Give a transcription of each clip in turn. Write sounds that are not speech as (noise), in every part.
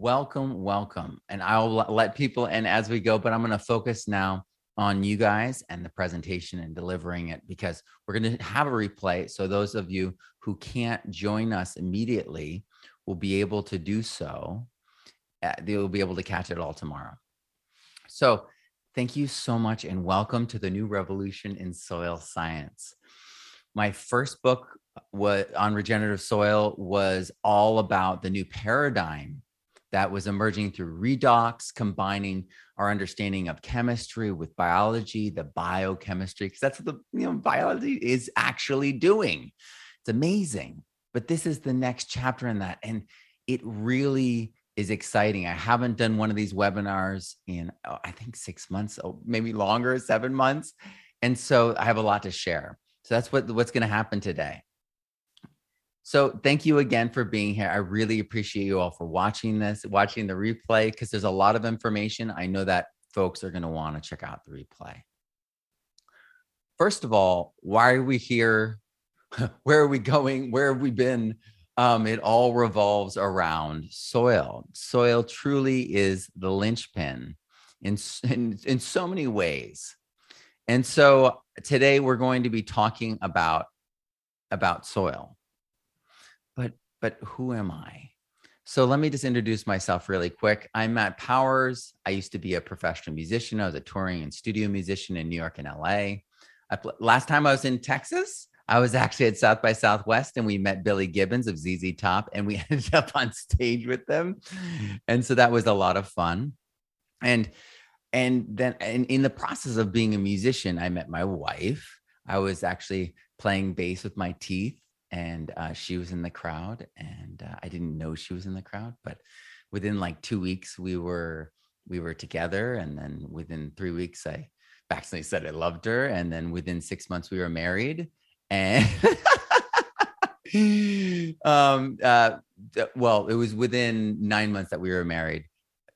welcome, welcome. And I'll let people in as we go, but I'm going to focus now on you guys and the presentation and delivering it because we're going to have a replay. So those of you who can't join us immediately will be able to do so. Uh, they'll be able to catch it all tomorrow. So thank you so much and welcome to the new revolution in soil science. My first book was on regenerative soil was all about the new paradigm that was emerging through redox, combining our understanding of chemistry with biology, the biochemistry, because that's what the you know biology is actually doing. It's amazing. But this is the next chapter in that. And it really is exciting. I haven't done one of these webinars in oh, I think six months, oh, maybe longer, seven months. And so I have a lot to share. So that's what what's going to happen today. So thank you again for being here. I really appreciate you all for watching this, watching the replay, because there's a lot of information. I know that folks are going to want to check out the replay. First of all, why are we here? (laughs) Where are we going? Where have we been? Um, it all revolves around soil. Soil truly is the linchpin in, in, in so many ways. And so today we're going to be talking about, about soil but who am I? So let me just introduce myself really quick. I'm Matt Powers. I used to be a professional musician. I was a touring and studio musician in New York and LA. Pl- last time I was in Texas, I was actually at South by Southwest and we met Billy Gibbons of ZZ Top and we (laughs) ended up on stage with them. And so that was a lot of fun. And and then and in the process of being a musician, I met my wife. I was actually playing bass with my teeth and uh, she was in the crowd and uh, i didn't know she was in the crowd but within like two weeks we were we were together and then within three weeks i actually said i loved her and then within six months we were married and (laughs) um uh well it was within nine months that we were married.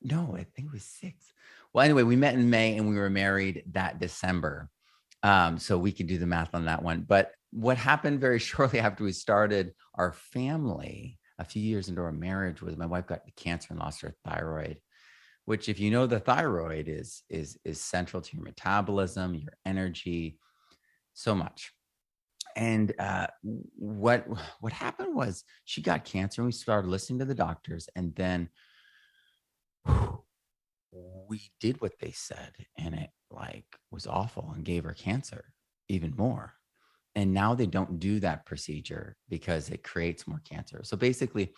No i think it was six. Well anyway we met in may and we were married that december. Um so we can do the math on that one but what happened very (laughs) shortly after we started our family, a few years into our marriage, was my wife got cancer and lost her thyroid. Which, if you know, the thyroid is is is central to your metabolism, your energy, so much. And uh, what what happened was she got cancer, and we started listening to the doctors, and then we did what they said, and it like was awful and gave her cancer even more and now they don't do that procedure because it creates more cancer. So basically,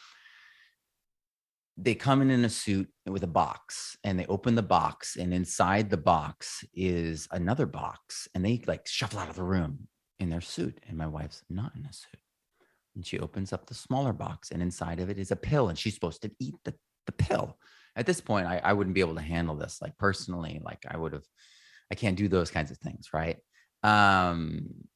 they come in in a suit with a box and they open the box and inside the box is another box and they like shuffle out of the room in their suit and my wife's not in a suit. And she opens up the smaller box and inside of it is a pill and she's supposed to eat the, the pill. At this point I, I wouldn't be able to handle this like personally like i would have i can't do those kinds of things right? Um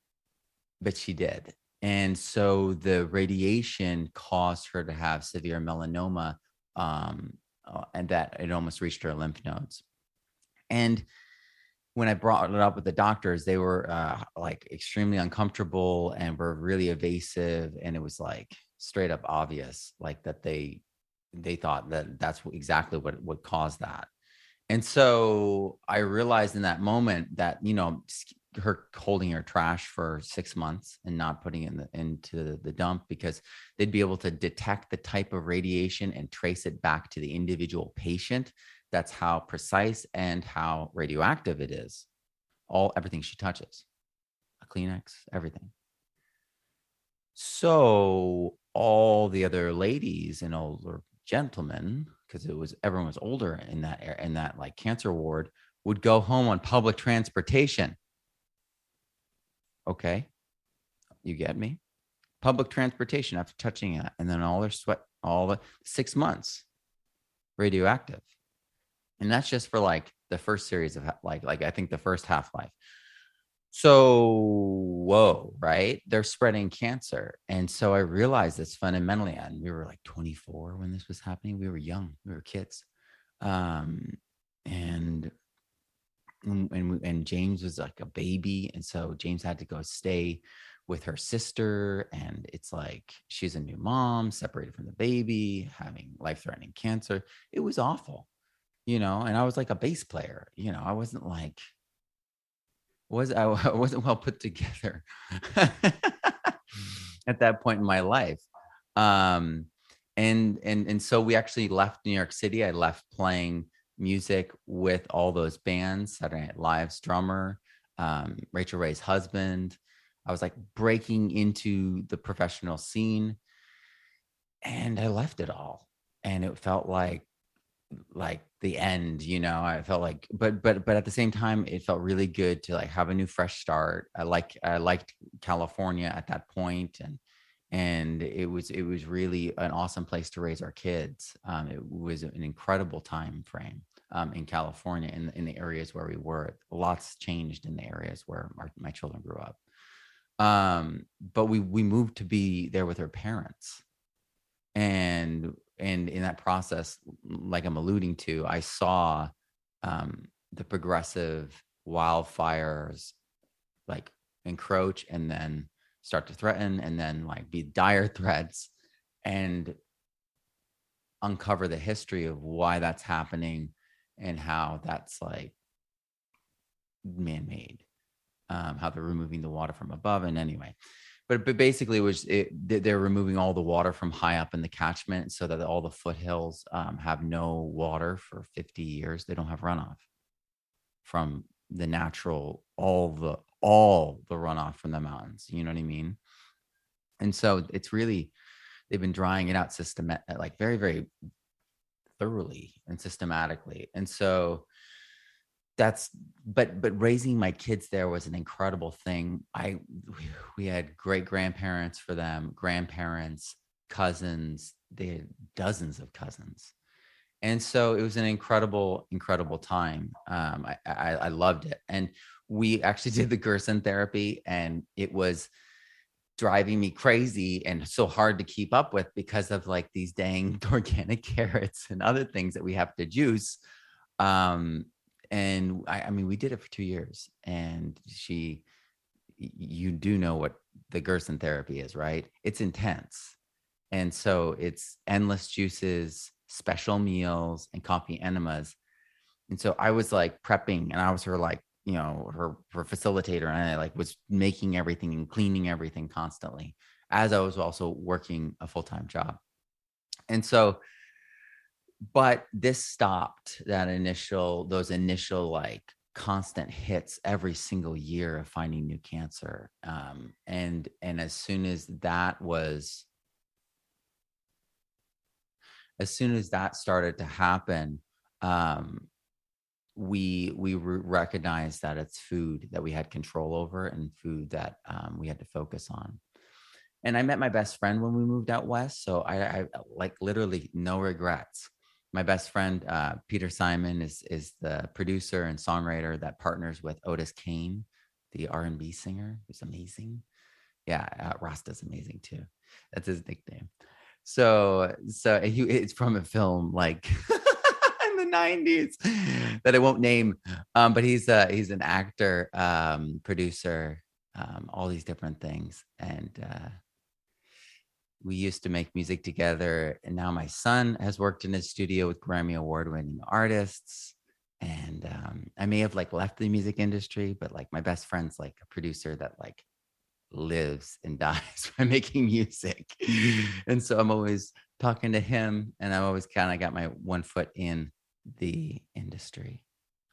but she did. And so the radiation caused her to have severe melanoma, um, uh, and that it almost reached her lymph nodes. And when I brought it up with the doctors, they were uh, like extremely uncomfortable and were really evasive, and it was like straight up obvious, like that they they thought that that's exactly what what caused that. And so I realized in that moment that you know her holding her trash for six months and not putting it in the, into the dump because they'd be able to detect the type of radiation and trace it back to the individual patient. That's how precise and how radioactive it is. All everything she touches, a Kleenex, everything. So all the other ladies and older gentlemen, because it was everyone was older in that in that like cancer ward, would go home on public transportation Okay. You get me? Public transportation after touching it, and then all their sweat, all the six months radioactive. And that's just for like the first series of like, like I think the first half life. So, whoa, right? They're spreading cancer. And so I realized this fundamentally, and we were like 24 when this was happening. We were young, we were kids. Um, and and, and James was like a baby, and so James had to go stay with her sister and it's like she's a new mom separated from the baby having life-threatening cancer. It was awful you know and i was like a bass player you know i wasn't like was i, (laughs) I wasn't well put together (laughs) at that point in my life. Um and and and so we actually left new york city. I left playing music with all those bands saturday night live's drummer um, rachael ray's husband I was like breaking into the professional scene and I left it all. And it felt like like the end, you know. I felt like but but but at the same time it felt really good to like have a new fresh start. I like I liked California at that point and and it was it was really an awesome place to raise our kids. Um, it was an incredible time frame um, in California in in the areas where we were. Lots changed in the areas where our, my children grew up um but we we moved to be there with her parents and and in that process like i'm alluding to i saw um the progressive wildfires like encroach and then start to threaten and then like be dire (laughs) threats and uncover the history of why that's happening and how that's like man-made um, how they're removing the water from above. And anyway, but but basically, it was it, they're removing all the water from high up in the catchment so that all the foothills um, have no water for 50 years. They don't have runoff from the natural all the all the runoff from the mountains. You know what I mean? And so it's really they've been drying it out systematic, like very very thoroughly and systematically. And so that's but but raising my kids there was an incredible thing i we had great grandparents for them grandparents cousins they had dozens of cousins and so it was an incredible incredible time um, I, I, I loved it and we actually did the gerson therapy and it was driving me crazy and so hard to keep up with because of like these dang (laughs) organic carrots and other things that we have to juice. Um and I, I mean we did it for two years and she you do know what the gerson therapy is right? It's intense. And so it's endless juices special meals and coffee enemas. And so i was like prepping and i was her like you know her, her facilitator and i like was making everything and cleaning everything constantly as i was also working a full-time job. And so but this stopped that initial those initial like constant hits every single year of finding new cancer um, and and as soon as that was as soon as that started to happen um, we we re- recognized that it's food that we had control over and food that um, we had to focus on and i met my best friend when we moved out west so I, I like literally no regrets my best friend uh, Peter Simon is is the producer and songwriter that partners with Otis Kane, the R and B singer, who's amazing. Yeah, uh, Rasta's amazing too. That's his nickname. So so he, it's from a film like (laughs) '90s that I won't name, um, but he's a he's an actor, um, producer, um, all these different things, and uh, we used to make music together. And now my son has worked in his studio with grammy award winning artists. And um, i may have like left the music industry but like my best friend's like a producer that like lives and (laughs) dies by making music. And so i'm always talking to him and i've always kind of got my one foot in the industry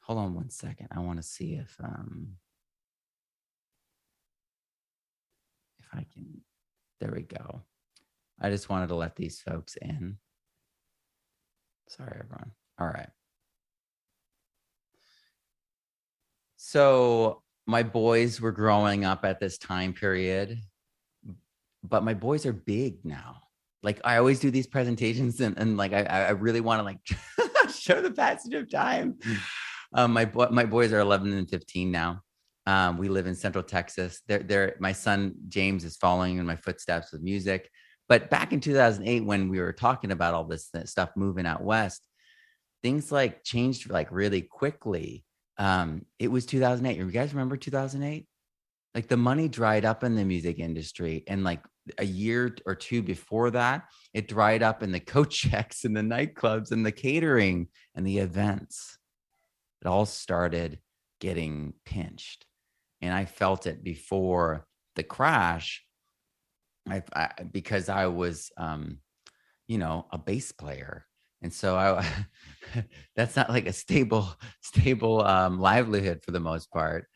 hold on one second i want to see if um if i can there we go I just wanted to let these folks in. Sorry, everyone. All right. So my boys were growing up at this time period, but my boys are big now. Like I always do these presentations and, and like I, I really want to like (laughs) show the passage of time. Um, my my boys are 11 and 15 now. Um, we live in Central Texas. They're, they're my son James is following in my footsteps with music. But back in 2008, when we were talking about all this stuff moving out west, things like changed like really quickly. Um, it was 2008. You guys remember 2008? like the money dried up in the music industry and like a year or two before that it dried up in the coat (laughs) checks and the nightclubs and the catering and the events. It all started getting pinched. And i felt it before the crash. I, I because i was um you know a bass player. And so i (laughs) that's not like a stable (laughs) stable um livelihood for the most part.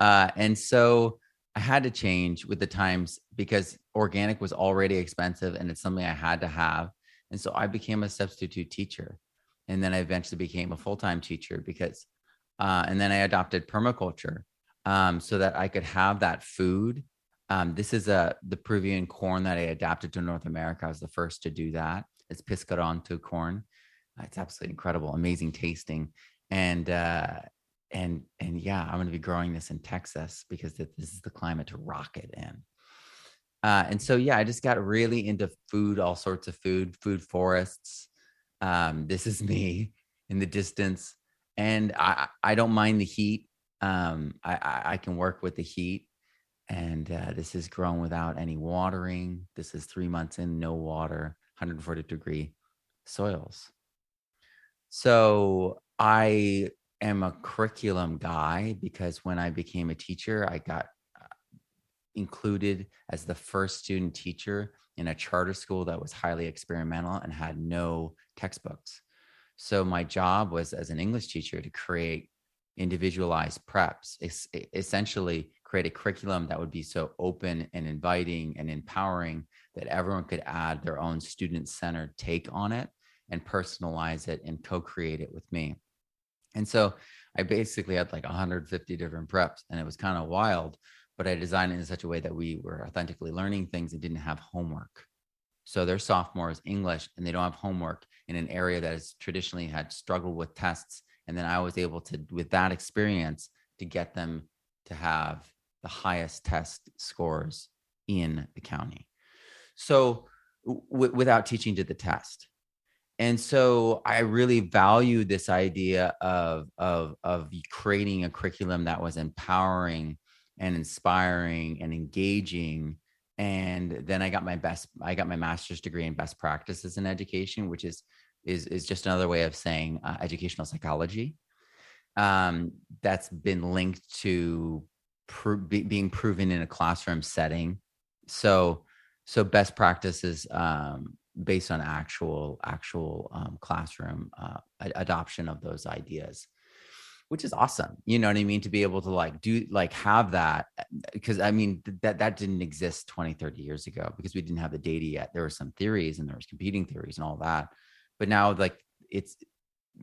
Uh and so I had to change with the times because organic was already expensive and it's something I had to have. And so I became a substitute teacher. And then I eventually became a full time teacher because, uh, and then I adopted permaculture um, so that I could have that food. Um, this is a the Peruvian corn that I adapted to North America. I was the first to do that. It's Piscorunto corn. It's absolutely incredible, amazing tasting. And uh, and and yeah i'm going to be growing this in texas because this is the climate to rock it in. Uh, and so yeah i just got really into food all sorts of food food forests. Um, this is me in the distance. And i i don't mind the heat. Um, I, I can work with the heat. And uh, this is grown without any watering. This is three months in no water 140 degree soils. So i am a curriculum guy because when I became a teacher, I got uh, included as the first student teacher in a charter school that was highly experimental and had no textbooks. So my job was as an English teacher to create individualized preps, es- essentially create a curriculum that would be so open and inviting and empowering that everyone could add their own student centered take on it and personalize it and co-create it with me. And so I basically had like 150 different preps and it was kind of wild, but I designed it in such a way that we were authentically learning things and didn't have homework. So they're sophomores English and they don't have homework in an area that has traditionally had struggled with tests. And then I was able to, with that experience, to get them to have the highest test scores in the county. So w- without teaching to the test and so i really value this idea of of of creating a curriculum that was empowering and inspiring and engaging and then i got my best i got my master's degree in best practices in education which is is is just another way of saying uh, educational psychology. Um, that's been linked to be, being proven in a classroom setting. So so best practices um, based on actual actual um, classroom uh, adoption of those ideas which is awesome you know what i mean to be able to like do like have that because i mean that that didn't exist 20 30 years ago because we didn't have the data yet. There were some theories and there was competing theories and all that but now like it's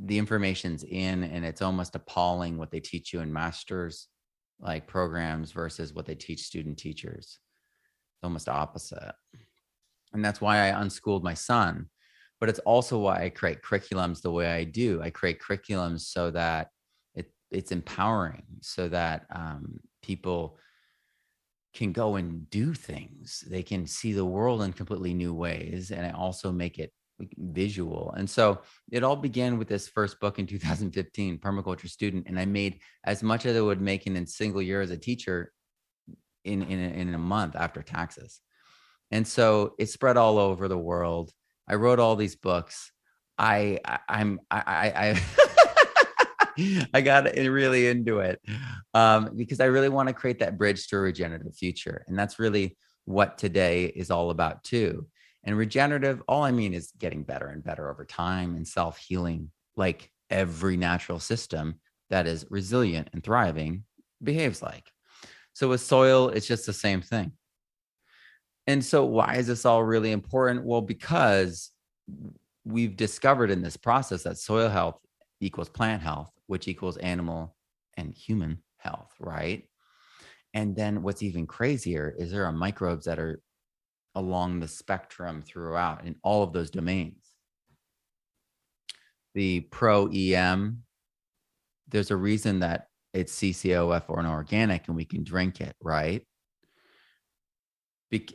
the information's in and it's almost appalling what they teach you in masters like programs versus what they teach student teachers. It's almost opposite and that's why I unschooled my son. But it's also why I create curriculums the way I do. I create curriculums so that it it's empowering, so that um, people can go and do things. They can see the world in completely new ways, and I also make it visual. And so it all began with this first book in 2015, Permaculture Student, and I made as much as I would make in a single year as a teacher in in a, in a month after taxes. And so it spread all over the world. I wrote all these books. I, I I'm I I I (laughs) got really into it um, because I really want to create that bridge to a regenerative future, and that's really what today is all about too. And regenerative, all I mean is getting better and better over time and self healing, like every natural system that is resilient and thriving behaves like. So with soil, it's just the same thing. And so, why is this all really important? Well, because we've discovered in this process that soil health equals plant health, which equals animal and human health, right? And then what's even crazier is there are microbes that are along the spectrum throughout in all of those domains. The pro EM, there's a reason that it's CCOF or an organic and we can drink it, right?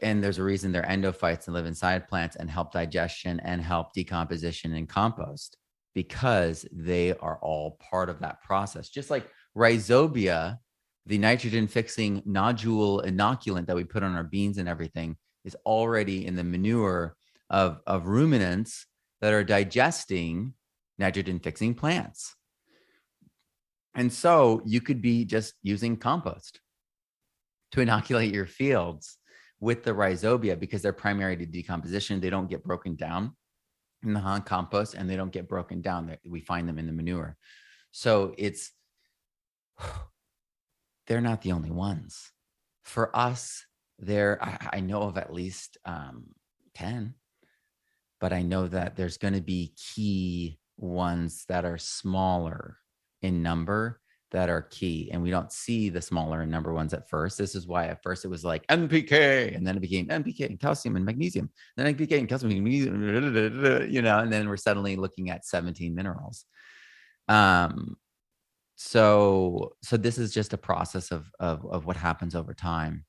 And there's a reason they're endophytes and live inside plants and help digestion and help decomposition and compost because they are all part of that process. Just like rhizobia the nitrogen fixing nodule inoculant that we put on our beans and everything is already in the manure of, of ruminants that are digesting nitrogen fixing plants. And so you could be just using compost to inoculate your fields with the rhizobia because they're primary to decomposition. They don't get broken down in the compost and they don't get broken down. We find them in the manure. So it's, (sighs) they're not the only ones. For us, there, I, know of at least um, 10, but I know that there's going to be key ones that are smaller in number that are key and we don't see the smaller in number ones at first. This is why at first it was like npk and then it became npk and calcium and magnesium then npk and calcium and magnesium (laughs) you know and then we're suddenly looking at 17 minerals. Um so so this is just a process of of, of what happens over time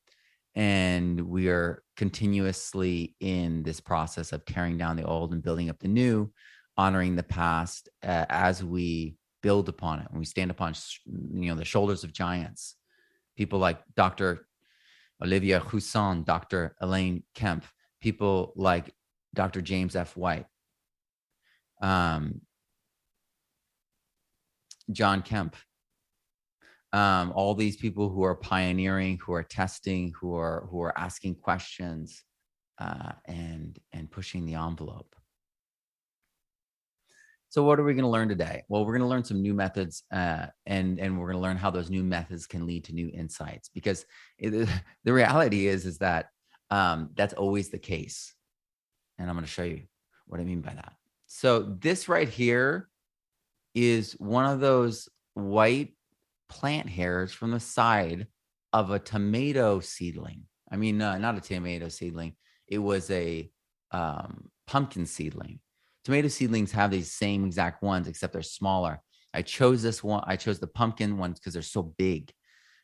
and we are continuously in this process of tearing down the old and building up the new honoring the past uh, as we build upon it, when we stand upon you know the shoulders of giants, people like Dr. olivia Roussin, Dr. Elaine Kemp, people like Dr. James F. White, um, John Kempf, um, all these people who are pioneering, who are testing, who are who are asking questions, uh, and and pushing the envelope. So, what are we going to learn today? Well, we're going to learn some new methods, uh, and and we're going to learn how those new methods can lead to new insights. Because it, (laughs) the reality is is that um, that's always the case, and I'm going to show you what I mean by that. So, this right here is one of those white plant hairs from the side of a tomato seedling. I mean, uh, not a tomato seedling. It was a um, pumpkin seedling tomato seedlings have these same exact ones, except they're smaller. I chose this one. I chose the pumpkin ones because they're so big.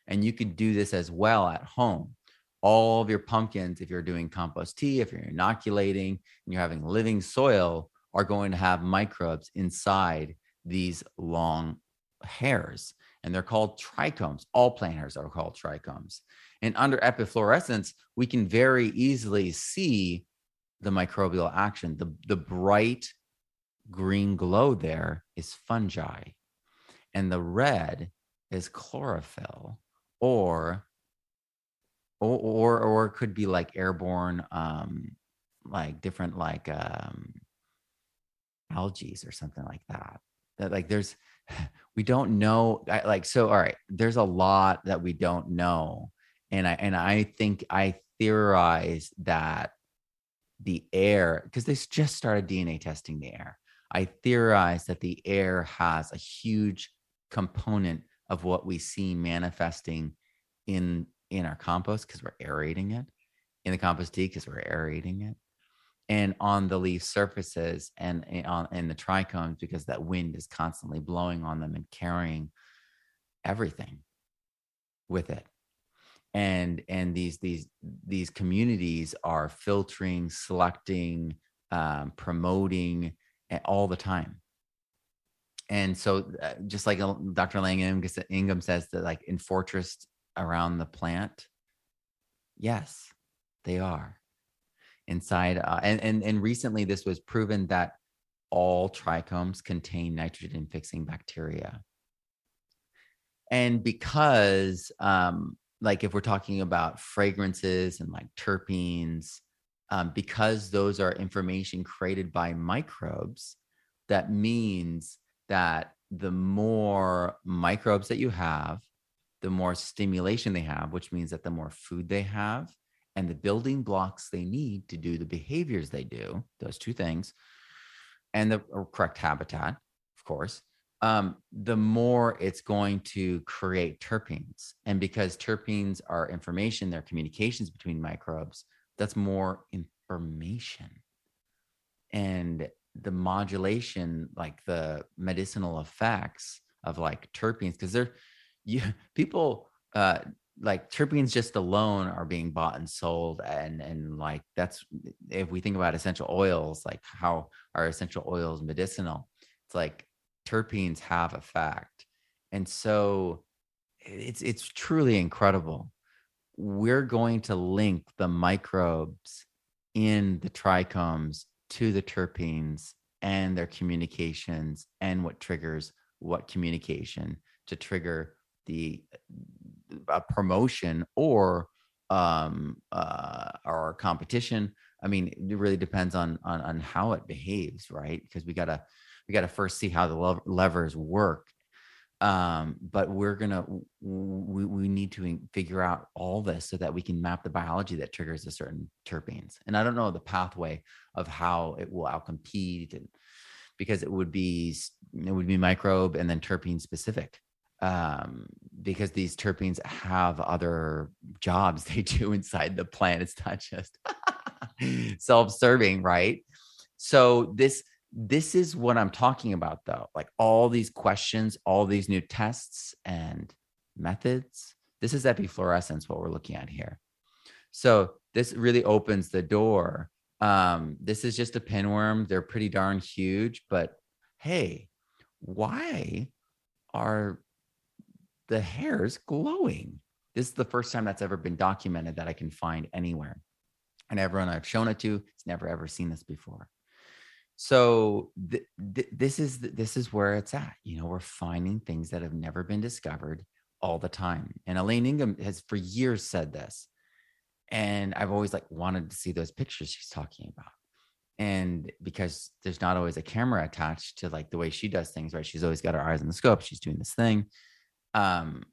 And you could do this as well at home. All of your pumpkins, if you're doing compost tea, if you're inoculating and you're having living soil, are going to have microbes inside these long hairs. And they're called trichomes. All plant hairs are called trichomes. And under epifluorescence, we can very easily see the microbial action. The, the bright green glow there is fungi, and the red is chlorophyll, or or or, or it could be like airborne, um, like different like um, algae or something like that. That like there's we don't know like so all right there's a lot that we don't know and i and i think i theorize that the air, because they just started DNA testing the air. I theorize that the air has a huge component of what we see manifesting in in our compost because we're aerating it, in the compost tea because we're aerating it, and on the leaf surfaces and on in the trichomes because that wind is constantly blowing on them and carrying everything with it. And and these these these communities are filtering selecting um, promoting all the time. And so uh, just like uh, dr langham ingham says that like in fortress around the plant yes they are. Inside uh, and, and and recently this was proven that all trichomes contain nitrogen fixing bacteria. And because um, like if we're talking about fragrances and like terpenes, um, because those are information created by microbes, that means that the more microbes that you have, the more stimulation they have, which means that the more food they have and the building blocks they need to do the behaviors they do, those two things, and the correct habitat, of course, um, the more it's going to create terpenes. And because terpenes are information, they're communications between microbes, that's more information. And the modulation, like the medicinal effects of like terpenes, because they're you (laughs) people uh like terpenes just alone are being bought and sold and and like that's if we think about essential oils like how are essential oils medicinal it's like terpenes have effect. And so it's it's truly incredible. We're going to link the microbes in the trichomes to the terpenes and their communications and what triggers what communication to trigger the a promotion or um uh or competition. I mean it really depends on on on how it behaves right? Because we gotta we gotta first see how the levers work um but we're gonna we, we need to figure out all this so that we can map the biology that triggers a certain terpenes and i don't know the pathway of how it will outcompete and because it would be it would be microbe and then terpene specific um, because these terpenes have other jobs (laughs) they do inside the plant. It's not just (laughs) self-serving, right? So this this is what I'm talking about though. Like all these questions, all these new tests and methods. This is epifluorescence what we're looking at here. So this really opens the door. Um, this is just a pinworm. They're pretty darn huge, but hey, why are the hairs glowing. This is the first time that's ever been documented that I can find anywhere. And everyone I've shown it to has never ever seen this before. So th- th- this is th- this is where it's at. You know, we're finding things that have never been discovered all the time. And Elaine Ingham has for years said this. And I've always like wanted to see those pictures she's talking about. And because there's not always a camera attached to like the way she does things, right? She's always got her eyes on the scope. She's doing this thing um,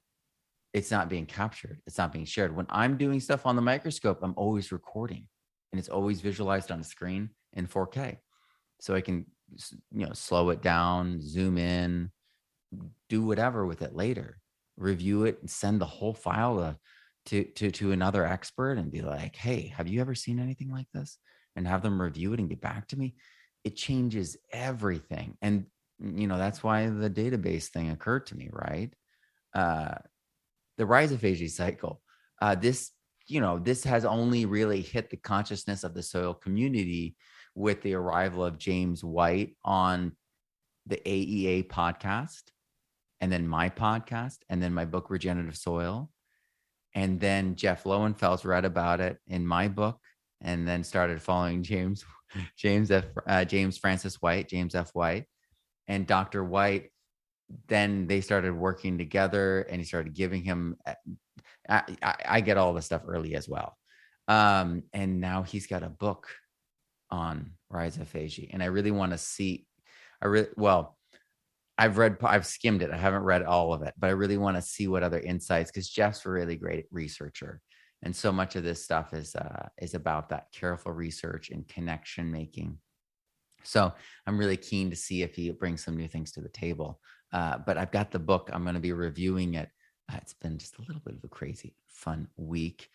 it's not being captured. It's not being shared. When I'm doing stuff on the microscope, I'm always recording and it's always visualized on a screen in 4K. So I can, you know, slow it down, zoom in, do whatever with it later, review it and send the whole file to, to, to, another expert and be like, Hey, have you ever seen anything like this? And have them review it and get back to me. It changes everything. And, you know, that's why the database thing occurred to me, right? uh, the rhizophagy cycle. Uh, this, you know, this has only really hit the consciousness of the soil community with the arrival of James White on the AEA podcast, and then my podcast, and then my book Regenerative Soil, and then Jeff Lowenfels read about it in my book, and then started following James (laughs) James F. Uh, James Francis White, James F. White, and Dr. White then they started working together and he started giving him eh, I, I, I, get all the stuff early as well um, and now he's got a book on Rise of rhizophagy and i really want to see i really well i've read i've skimmed it i haven't read all of it but i really want to see what other insights because jeff's a really great researcher and so much of this stuff is uh, is about that careful research and connection making so i'm really keen to see if he brings some new things to the table uh, but I've got the book. I'm going to be reviewing it. Uh, it's been just a little bit of a crazy, fun week.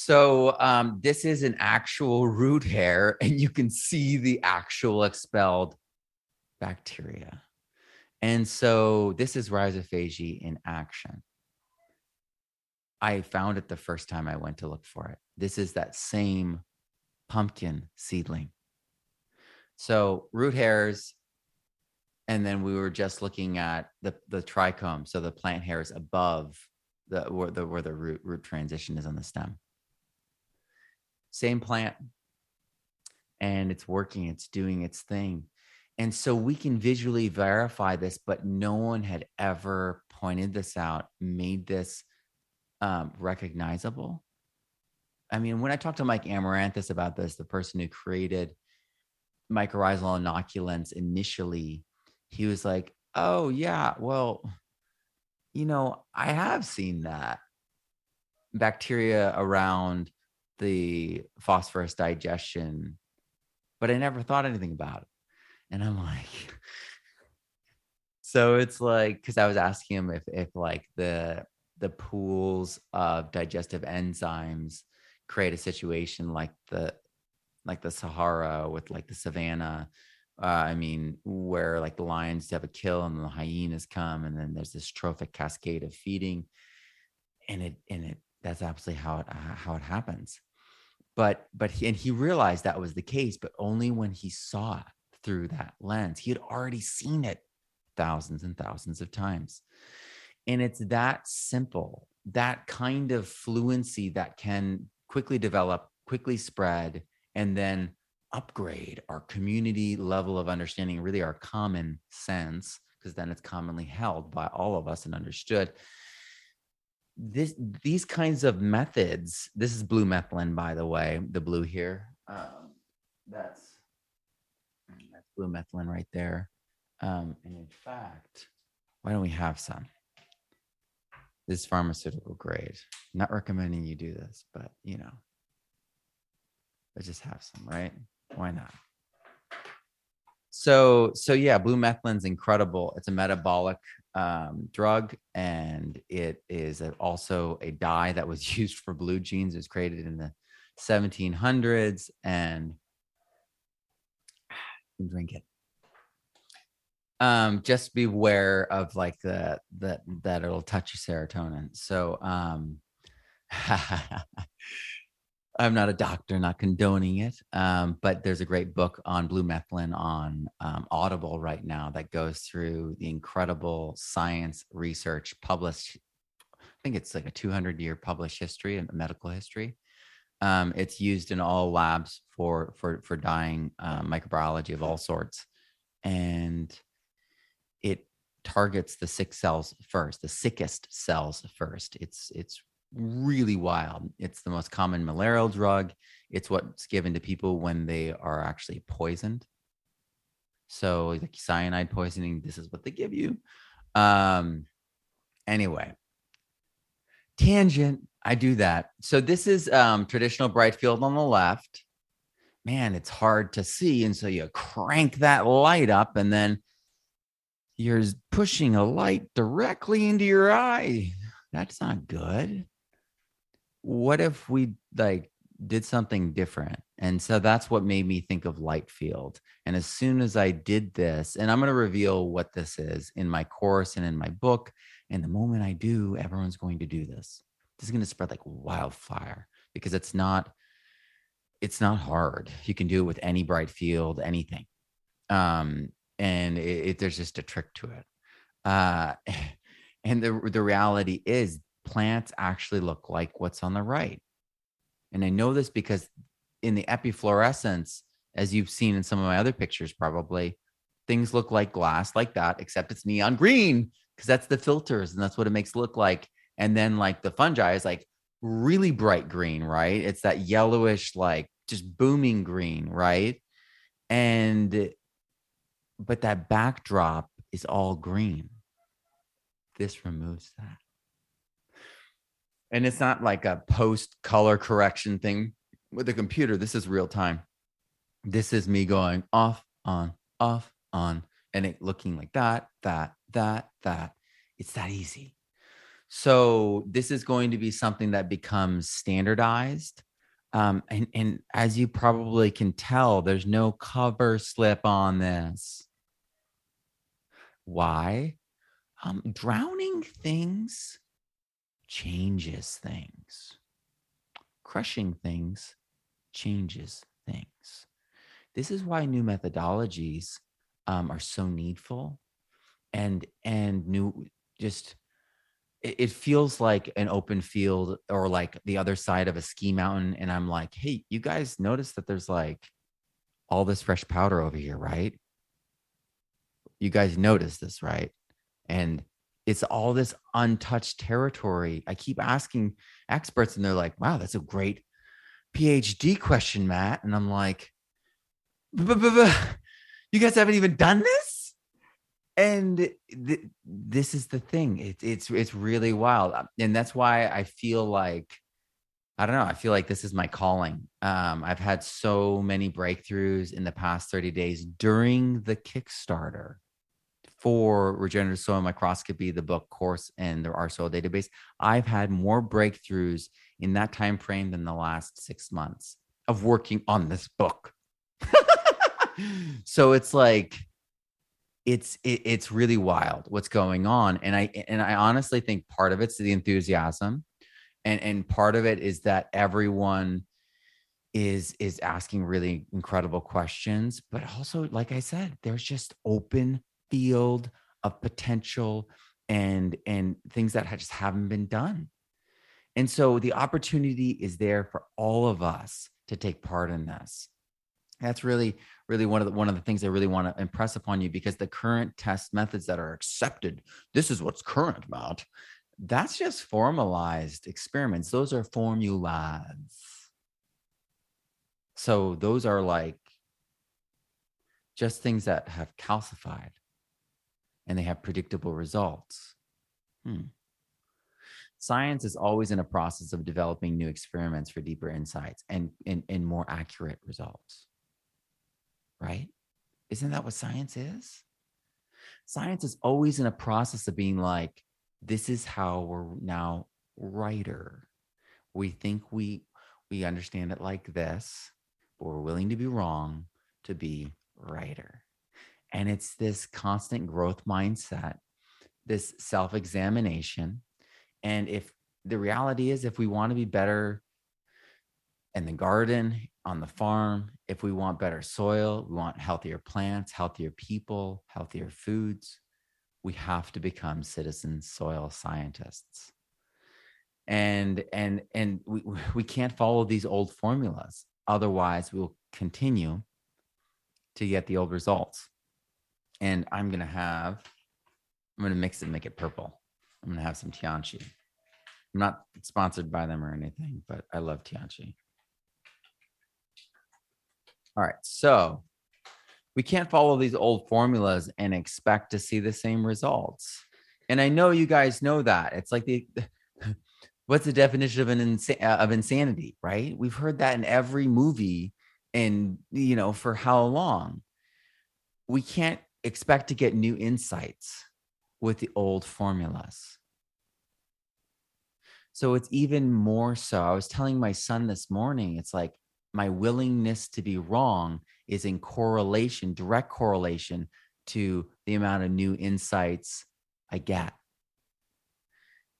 So um, this is an actual root hair, (laughs) and you can see the actual expelled bacteria. And so this is rhizophagy in action. I found it the first time I went to look for it. This is that same pumpkin seedling. So root hairs and then we were just looking at the the trichome, so the plant hairs above the where the where the root root transition is on the stem. Same plant, and it's working. It's doing its thing, and so we can visually verify this. But no one had ever pointed this out, made this um, recognizable. I mean, when I talked to Mike Amaranthus about this, the person who created mycorrhizal inoculants initially he was like, Oh, yeah, well, you know, I have seen that bacteria around the phosphorus digestion, but I never thought anything about it. And I'm like, (laughs) so it's like, because I was asking him if, if like the, the pools of digestive enzymes create a situation like the like the Sahara with like the savannah uh, I mean, where like the lions have a kill and the hyenas come, and then there's this trophic cascade of feeding, and it and it that's absolutely how it how it happens. But but he, and he realized that was the case, but only when he saw through that lens. He had already seen it thousands and thousands of times. And it's that simple, that kind of fluency that can quickly develop, quickly spread, and then upgrade our community level of understanding, really our common sense, because then it's commonly held by all of us and understood. This these kinds of methods. This is blue methylene, by the way. The blue here. Um, that's that's blue methylene right there. Um, and in fact, why don't we have some? This pharmaceutical grade. Not recommending you do this, but you know, let's just have some, right? Why not? So, so yeah, blue methylene's incredible. It's a metabolic um, drug, and it is also a dye that was (laughs) used for blue jeans. It was created in the 1700s, and (sighs) drink it. Um, just beware of like the that that it'll touch your serotonin. So, um, (laughs) I'm not a doctor, not condoning it, um, but there's a great book on blue methylene on um, Audible right now that goes through the incredible science research published. I think it's like a 200 year published history and medical history. Um, it's used in all labs for for for dying uh, microbiology of all sorts, and it targets the sick cells first, the sickest cells first. It's it's really wild. It's the most common malarial drug. It's what's given to people when they are actually poisoned. So, like cyanide poisoning, this is what they give you. Um, anyway, tangent. I do that. So this is um, traditional bright field on the left. Man, it's hard to see, and so you crank that light up, and then you're pushing a light directly into your eye. That's not good what if we like did something different? And so that's what made me think of light field. And as soon as I did this, and I'm going to reveal what this is in my course and in my book. And the moment I do, everyone's going to do this. This is going to spread like wildfire because it's not it's not hard. You can do it with any bright field, anything. Um, and it, it, there's just a trick to it. Uh, (laughs) and the the reality is plants actually look like what's on the right. And I know this because in the epifluorescence, as you've seen in some of my other pictures, probably things look like glass like that, except it's neon green because that's the filters and that's what it makes look like. And then like the fungi is like really bright green, right? It's that yellowish, like just booming green, right? And but that backdrop is all green. This removes that and it's not like a post color correction thing with the computer. This is real time. This is me going off, on, off, on, and it looking like that, that, that, that. It's that easy. So this is going to be something that becomes standardized. Um, and, and as you probably can tell, there's no cover slip on this. Why? Um, drowning things changes things. Crushing things changes things. This is why new methodologies um, are so needful, and and new just it, it feels like an open field or like the other side of a ski mountain. And I'm like, hey, you guys notice that there's like all this fresh powder over here, right? You guys notice this, right? And it's all this untouched territory. I keep asking experts, and they're like, wow, that's a great PhD question, Matt. And I'm like, (laughs) you guys haven't even done this? And th- this is the thing. It, it's it's really wild, uh, and that's why I feel like I don't know. I feel like this is my calling. Um, I've had so many breakthroughs in the past 30 days during the Kickstarter for regenerative soil microscopy, the book course, and the our soil database, I've had more breakthroughs in that time frame than the last six months of working on this book. so it's like it's it, it's really wild what's going on, and I and I honestly think part of it's the enthusiasm, and and part of it is that everyone is is asking really incredible questions but also like i said there's just open field of potential and and things that just haven't been done. And so the opportunity is there for all of us to take part in this. That's really really one of the one of the things i really want to impress upon you because the current test methods that are accepted this is what's current matt that's just formalized experiments. Those are formulas. So those are like just things that have calcified and they have predictable results. Hmm. Science is always in a process of developing new experiments for deeper insights and, and, and more accurate results. Right? Isn't that what science is? Science is always in a process of being like, this is how we're now writer. We think we we understand it like this, but we're willing to be wrong to be righter. And it's this constant growth mindset, this self examination. And if the reality is, if we want to be better in the garden, on the farm, if we want better soil, we want healthier plants, healthier people, healthier foods, we have to become citizen soil scientists. And and and we we can't follow these old formulas. Otherwise we'll continue to get the old results and I'm gonna have, I'm gonna mix it and make it purple. I'm gonna have some Tianchi. I'm not sponsored by them or anything, but I love Tianchi. All right, so we can't follow these old formulas and expect to see the same results. And I know you guys know that. It's like the (laughs) what's the definition of an insa- uh, of insanity, right? We've heard that in every movie and you know for how long? We can't expect to get new insights with the old formulas. So it's even more so. I was telling my son this morning, it's like my willingness to be wrong is in correlation, direct correlation to the amount of new insights I get.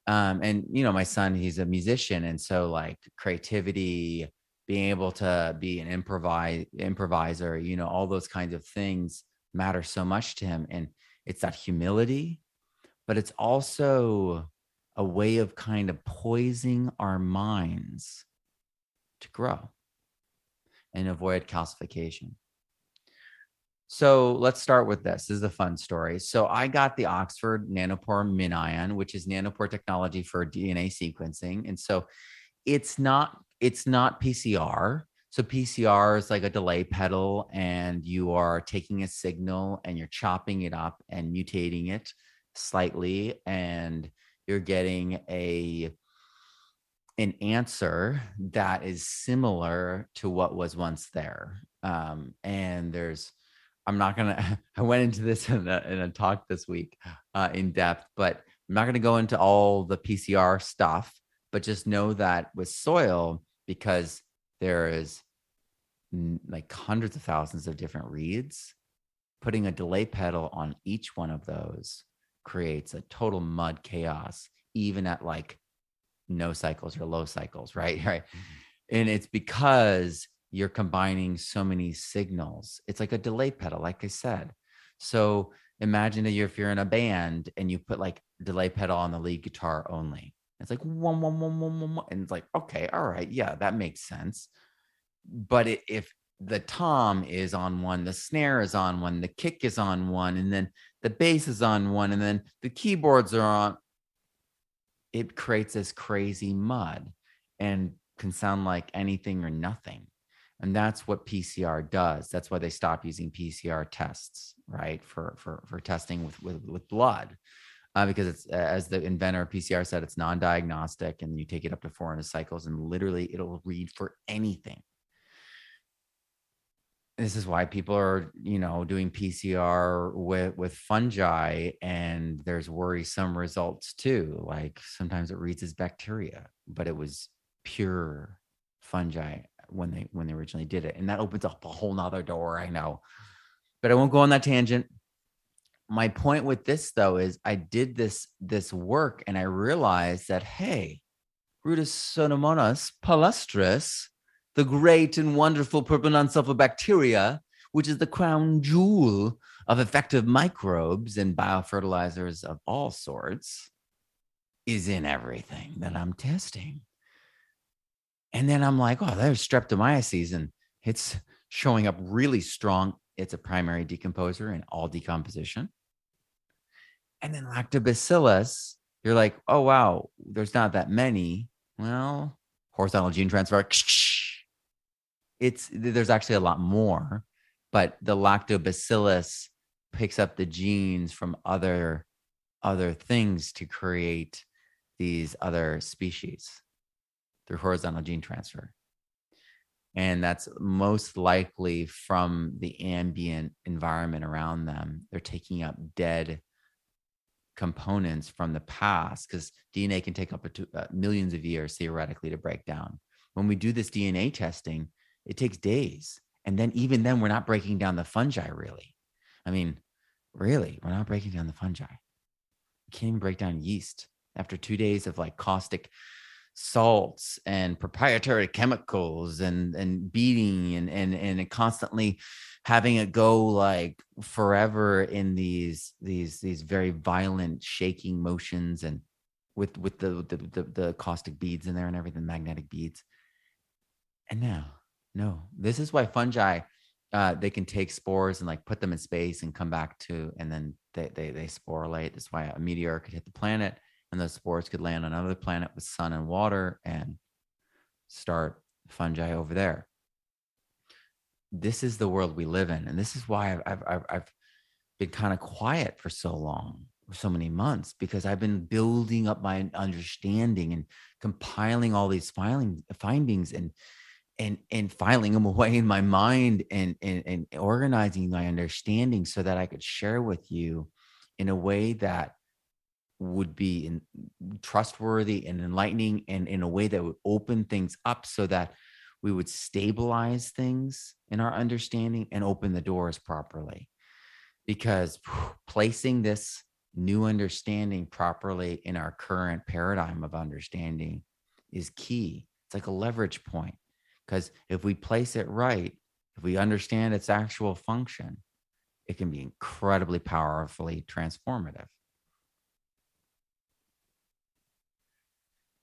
Um, and you know, my son, he's a musician, and so like creativity, being able to be an improvise improviser, you know, all those kinds of things matter so much to him. And it's that humility, but it's also a way of kind of poising our minds to grow and avoid calcification. So let's start with this. This is a fun story. So I got the Oxford Nanopore MinION, which is nanopore technology for DNA sequencing. And so it's not it's not PCR. So PCR is like a delay pedal, and you are taking a signal and you're chopping it up and mutating it slightly, and you're getting a an answer that is similar to what was once there. Um, and there's, I'm not gonna. (laughs) I went into this in a, in a talk this week uh, in depth, but I'm not gonna go into all the PCR stuff. But just know that with soil, because there is like hundreds of thousands of different reeds putting a delay pedal on each one of those creates a total mud chaos even at like no cycles or low cycles right? (laughs) Right? Mm-hmm. and it's because you're combining so many signals. It's like a delay pedal like i said. So imagine that you're, if you're in a band and you put like delay pedal on the lead guitar only it's like one, one, one, one, one, one. And it's like, okay, all right, yeah, that makes sense. But it, if the tom is on one, the snare is on one, the kick is on one, and then the bass is on one, and then the keyboards are on, it creates this crazy mud and can sound like anything or nothing. And that's what PCR does. That's why they stop using PCR tests, right? For for for testing with with, with blood uh, because it's as the inventor of PCR said, it's non-diagnostic, and you take it up to 400 cycles, and literally it'll read for anything. This is why people are, you know, doing PCR with with fungi, and there's worrisome results too. Like sometimes it reads as bacteria, but it was pure fungi when they when they originally did it, and that opens up a whole nother door. I know, but I won't go on that tangent my point with this though is I did this this work and I realized that hey, Rhodopseudomonas palustris, the great and wonderful purple non-sulfur bacteria, which is the crown jewel of effective microbes and biofertilizers of all sorts is in everything that I'm testing. And then I'm like, oh, there's streptomyces and it's showing up really strong. It's a primary decomposer in all decomposition. And then lactobacillus, you're like, oh, wow, there's not that many. Well, horizontal gene transfer, (laughs) it's there's actually a lot more, but the lactobacillus picks up the genes from other other things to create these other species through horizontal gene transfer. And that's most likely from the ambient environment around them. They're taking up dead components from the past because DNA can take up to uh, millions of years theoretically to break down. When we do this DNA testing, it takes days. And then, even then, we're not breaking down the fungi really. I mean, really, we're not breaking down the fungi. We can't even break down yeast after two days of like caustic salts and proprietary chemicals and and beating and and and constantly having it go like forever in these these these very violent shaking motions and with with the the the, the caustic beads in there and everything magnetic beads. And now no this is why fungi uh, they can take spores and like put them in space and come back to and then they they, they sporulate. That's why a meteor could hit the planet and those spores could land on another planet with sun and water and start fungi over there. This is the world we live in, and this is why I've I've, I've been kind of quiet for so long, for so many months, because I've been building up my understanding and compiling all these filing findings and and and filing them (laughs) away in my mind and, and and organizing my understanding so that I could share with you in a way that would be in, trustworthy and enlightening and in a way that would open things up so that we would stabilize things in our understanding and open the doors properly. Because placing this new understanding properly in our current paradigm of understanding is key. It's like a leverage point. Because if we place it right if we understand its actual function it can be incredibly powerfully transformative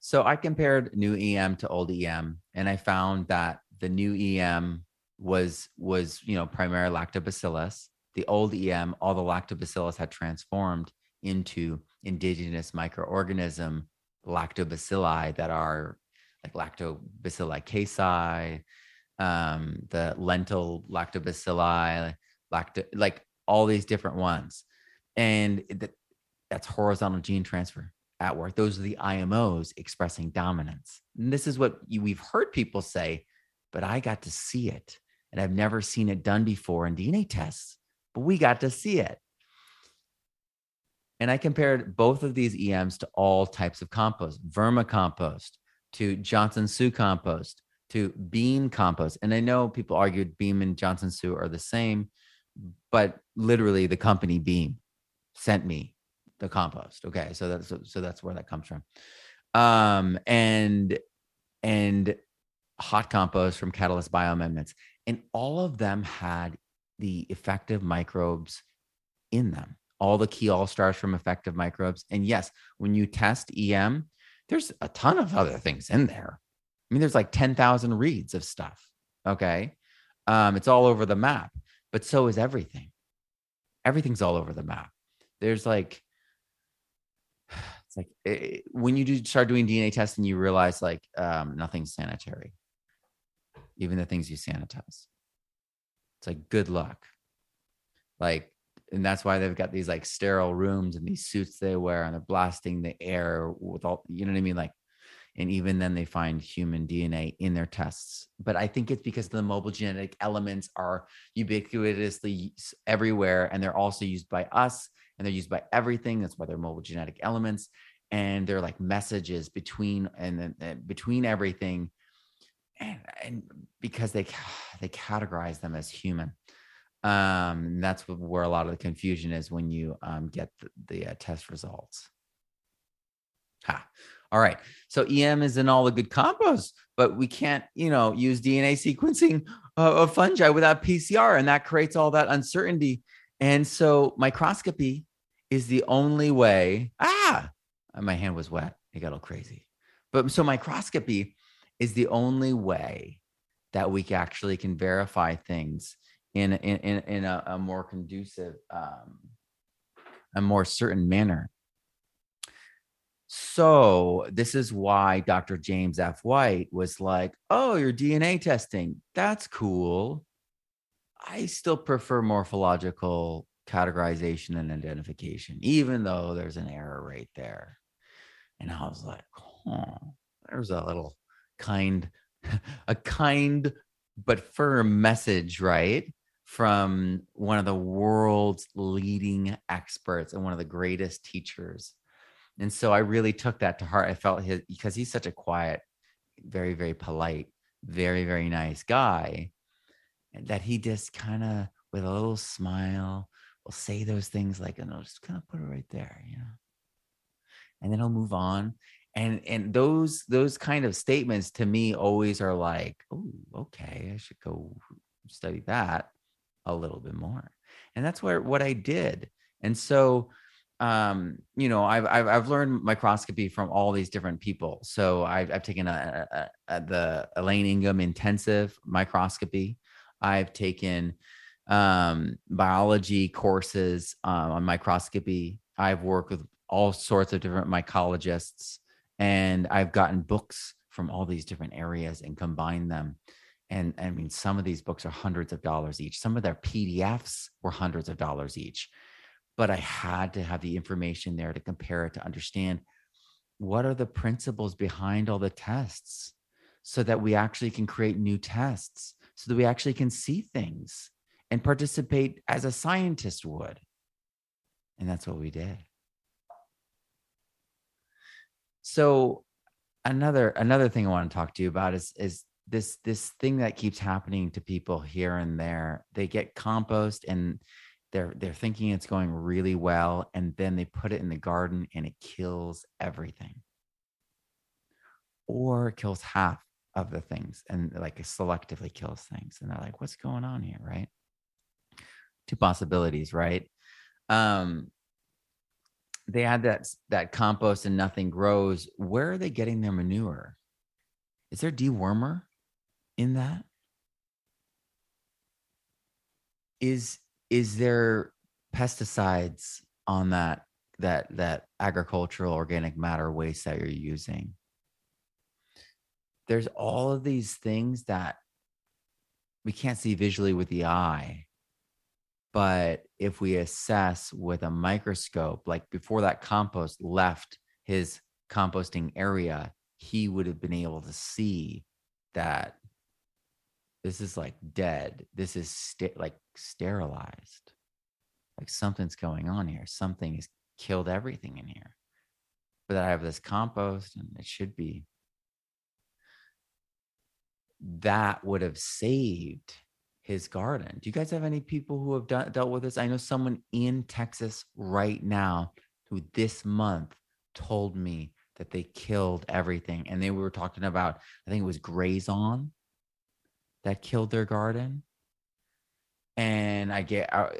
So I compared new EM to old EM, and I found that the new EM was was you know primary lactobacillus. The old EM, all the lactobacillus had transformed into indigenous microorganism lactobacilli that are like lactobacilli casei, um, the lentil lactobacilli, lacto like all these different ones, and that's horizontal gene transfer at work. Those are the IMOs expressing dominance. And this is what you, we've heard people say, but I got to see it. And I've never seen it done before in DNA tests, but we got to see it. And I compared both of these EMs to all types of compost, vermicompost, to Johnson Su compost, to Beam compost. And I know people argued Beam and Johnson Su are the same, but literally the company Beam sent me the compost. Okay, so that's so that's where that comes from. Um, and and hot compost from Catalyst Bioamendments, and all of them had the effective microbes in them. All the key all stars from effective microbes. And yes, when you test EM, there's a ton of other things in there. I mean, there's like 10,000 reads of stuff. Okay. Um, it's all over the map, but so is everything. Everything's all over the map. There's like it's like it, eh, when you do start doing DNA testing, you realize like um, nothing's sanitary, even the things you sanitize. It's like good luck, like, and that's why they've got these like sterile rooms and these suits they wear, and they're blasting the air with all, you know what I mean, like. And even then, they find human DNA in their tests. But I think it's because the mobile genetic elements are ubiquitously everywhere, and they're also used by us and they're used by everything. That's why they're mobile genetic elements, and they're like messages between and, and between everything, and, and because they (sighs) they categorize them as human. Um, that's where a lot of the confusion is when you um, get the, the uh, test results. Ha. All right. So EM is in all the good combos, but we can't, you know, use DNA sequencing (laughs) of fungi without PCR, and that creates all that uncertainty And so microscopy is the only way. Ah, my hand was wet. It got all crazy. But so microscopy is the only way that we actually can verify things in in in, in a, a, more conducive, um, a more certain manner. So this is why Dr. James F. White was like, "Oh, your DNA testing. That's cool. I still prefer morphological categorization and identification, even though there's an error right there." And I was like, "Oh, there's a little kind, (laughs) a kind but firm message, right?" From one of the world's leading experts and one of the greatest teachers and so I really took that to heart. I felt his because he's such a quiet, very, very polite, very, very nice guy that he just kind of with a little smile will say those things like, and I'll just kind of put it right there, you know. And then he'll move on. And and those those kind of statements to me always are like, oh, okay, I should go study that a little bit more. And that's where what I did. And so um you know I've, I've i've learned microscopy from all these different people. So i've, I've taken a, a, a, the elaine ingham intensive microscopy. I've taken um biology courses um, on microscopy. I've worked with all sorts of different mycologists and i've gotten books from all these different areas and combined them. And i mean some of these books are hundreds of dollars each. Some of their pdfs were hundreds of dollars each but I had to have the information there to compare it to understand what are the principles behind all the tests so that we actually can create new tests so that we actually can see things and participate as a scientist would. And that's what we did. So another another thing i want to talk to you about is is this this thing that keeps happening to people here and there. They get compost and they're they're thinking it's going really well and then they put it in the garden and it kills everything. Or kills half of the things and like selectively kills things and they're like what's going on here? Right? Two possibilities right? Um they had that that compost and nothing grows. Where are they getting their manure? Is there dewormer in that? Is is there pesticides on that that that agricultural organic matter waste that you're using? There's all of these things that we can't see visually with the eye but if we assess with a microscope like before that compost left his composting area he would have been able to see that this is like dead. This is like sterilized. Like something's going on here. Something has killed everything in here. But i have this compost and it should be. That would have saved his garden. Do you guys have any people who have done, dealt with this? I know someone in texas right now who this month told me that they killed everything and they were talking about i think it was grazon that killed their garden. And I get uh,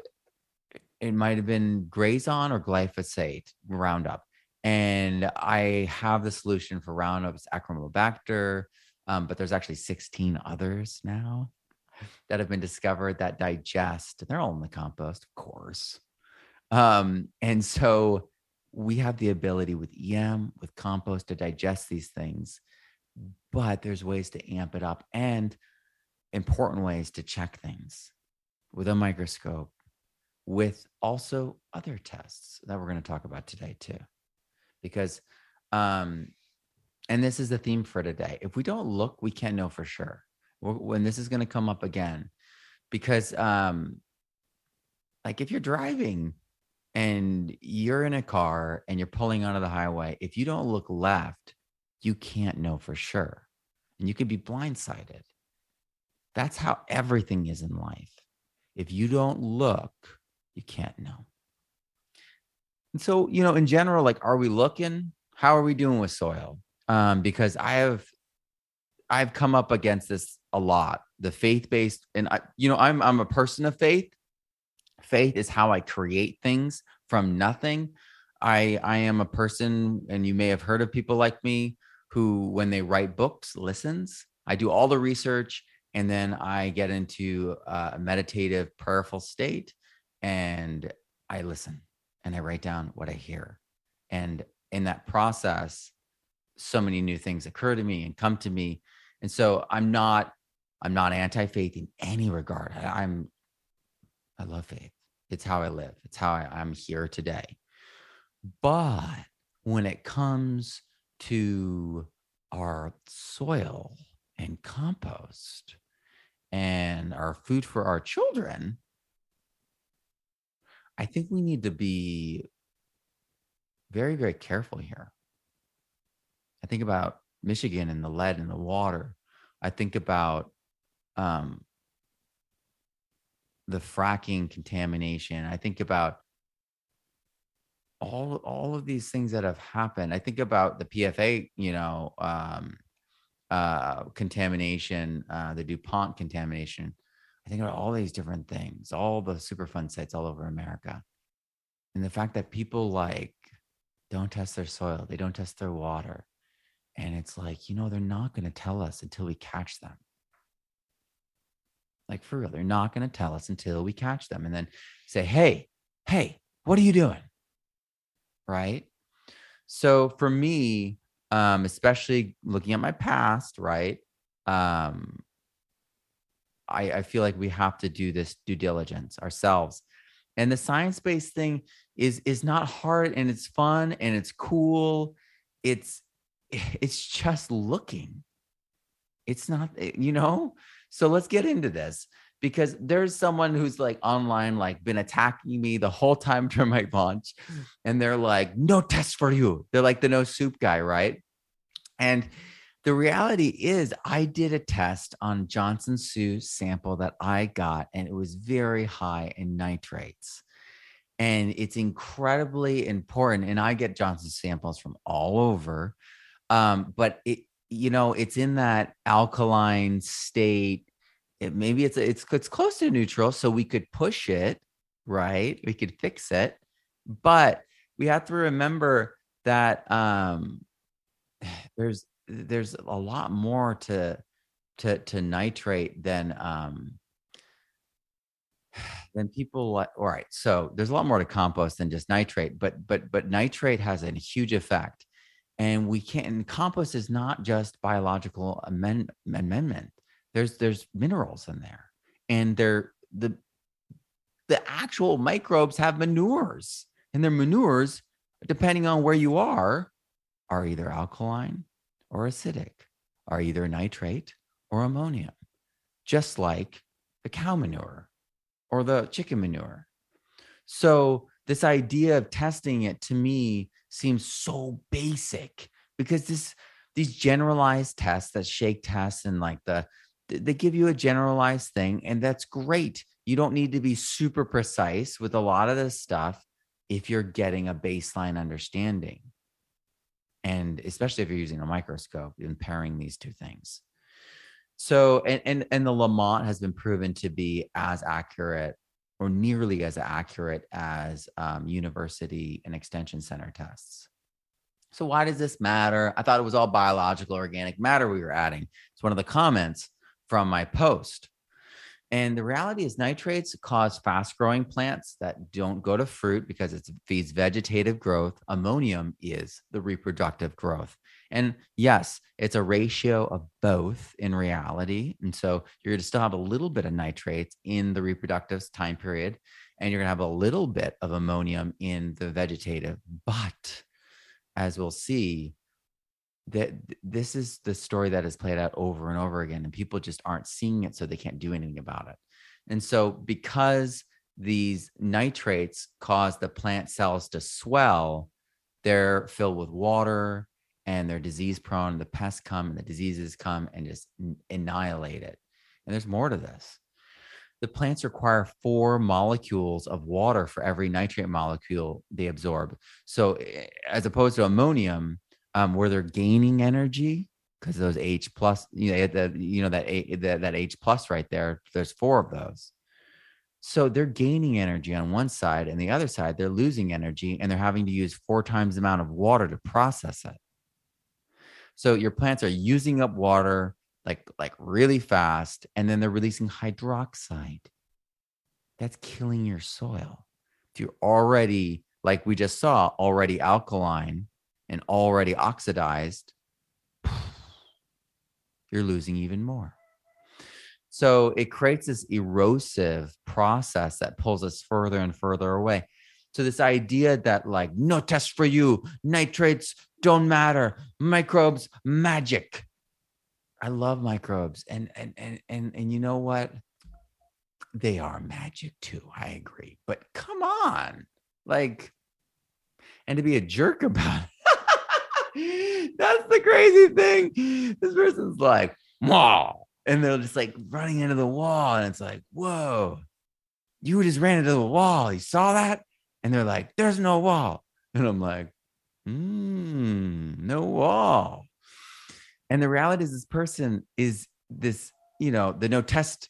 it might have been Grazon or glyphosate Roundup. And I have the solution for Roundup, it's Achromobacter, um, but there's actually 16 others now that have been discovered that digest. They're all in the compost, of course. Um, and so we have the ability with EM, with compost to digest these things, but there's ways to amp it up. And important ways to check things with a microscope, with also other tests that we're going to talk about today, too. Because, um, and this is the theme for today. If we don't look, we can't know for sure. When this is going to come up again, because, um, like, if you're driving and you're in a car and you're pulling onto the highway, if you don't look left, you can't know for sure. And you could be blindsided. That's how everything is in life. If you don't look, you can't know. And so, you know, in general, like, are we looking? How are we doing with soil? Um, because I have, I've come up against this a lot. The faith based, and I, you know, I'm I'm a person of faith, faith is how I create things from nothing. I I am a person, and you may have heard of people like me who, when they write books, listens. I do all the research, and then I get into a meditative, prayerful state, and I listen and I write down what I hear. And in that process, so many new things occur to me and come to me. And so I'm not I'm not anti-faith in any regard. I, I'm I love faith. It's how I live. It's how I, I'm here today. But when it comes to our soil and compost and our food for our children, I think we need to be very, very careful here. I think about Michigan and the lead in the water. I think about um, the fracking contamination. I think about all all of these things that have happened. I think about the PFA, you know, um, uh, contamination, uh, the DuPont contamination. I think about all these different things, all the Superfund sites all over America, and the fact that people like don't test their soil, they don't test their water, and it's like you know they're not going to tell us until we catch them. Like for real, they're not going to tell us until we catch them and then say, hey, hey, what are you doing? Right. So for me, um, especially looking at my past, right? Um, I, I feel like we have to do this due diligence ourselves. And the science-based thing is is not hard and it's fun and it's cool. It's (laughs) it's just looking. It's not, eh, you know, so let's get into this because there's someone who's like online, like been attacking me the whole time (laughs) during my launch. And they're like, no test for you. They're like the no soup guy, right? And the reality is, I did a test on Johnson Su sample that I got, and it was very high in nitrates. And it's incredibly important. And I get Johnson samples from all over. Um, but it you know, it's in that alkaline state. It, maybe it's it's it's close to neutral, so we could push it, right? We could fix it, but we have to remember that um, (sighs) there's there's a lot more to to to nitrate than um (sighs) than people like all right so there's a lot more to compost than just nitrate but but but nitrate has a huge effect. And we can't and compost is not just biological amend, amendment. There's there's minerals in there. And they're the the actual microbes have manures and their manures depending on where you are are either alkaline or acidic are either nitrate or ammonium just like the cow manure or the chicken manure. So this idea of testing it to me seems so basic because this these generalized tests that shake tests and like the they give you a generalized thing and that's great. You don't need to be super precise with a lot of this stuff if you're getting a baseline understanding and especially if you're using a microscope and pairing these two things so and and, and the LaMotte has been proven to be as accurate or nearly as accurate as um, university and extension center tests. So, why does this matter? I thought it was all biological organic matter we were adding. It's one of the comments from my post. And the reality is, nitrates cause fast growing plants that don't go to fruit because it feeds vegetative growth. Ammonium is the reproductive growth. And yes, it's a ratio of both in reality. And so you're going to still have a little bit of nitrates in the reproductive time period, and you're going to have a little bit of ammonium in the vegetative. But as we'll see, that this is the story that is played out over and over again, and people just aren't seeing it, so they can't do anything about it. And so, because these nitrates cause the plant cells to swell, they're filled with water and they're disease prone. The pests come and the diseases come and just annihilate it. And there's more to this. The plants require four molecules of water for every nitrate molecule they absorb. So, eh, as opposed to ammonium, um, where they're gaining energy because those H plus, you know, the, you know that, that that H plus right there. There's four of those. So they're gaining energy on one side, and the other side, they're losing energy and they're having to use four times the amount of water to process it. So your plants are using up water like like really fast, and then they're releasing hydroxide. That's killing your soil. If you're already, like we just saw, already alkaline and already oxidized, you're losing even more. So it creates this erosive process that pulls us further and further away. So this idea that like no test for you, nitrates don't matter, microbes magic. I love microbes and and and and and you know what? They are magic too. I agree. But come on. Like and to be a jerk (laughs) about it. (laughs) That's the crazy thing. This person's like, wow and they're just like running into the wall and it's like whoa. You just ran into the wall. You saw that? And they're like there's no wall. And i'm like mm, no wall. And the reality is this person is this you know the no test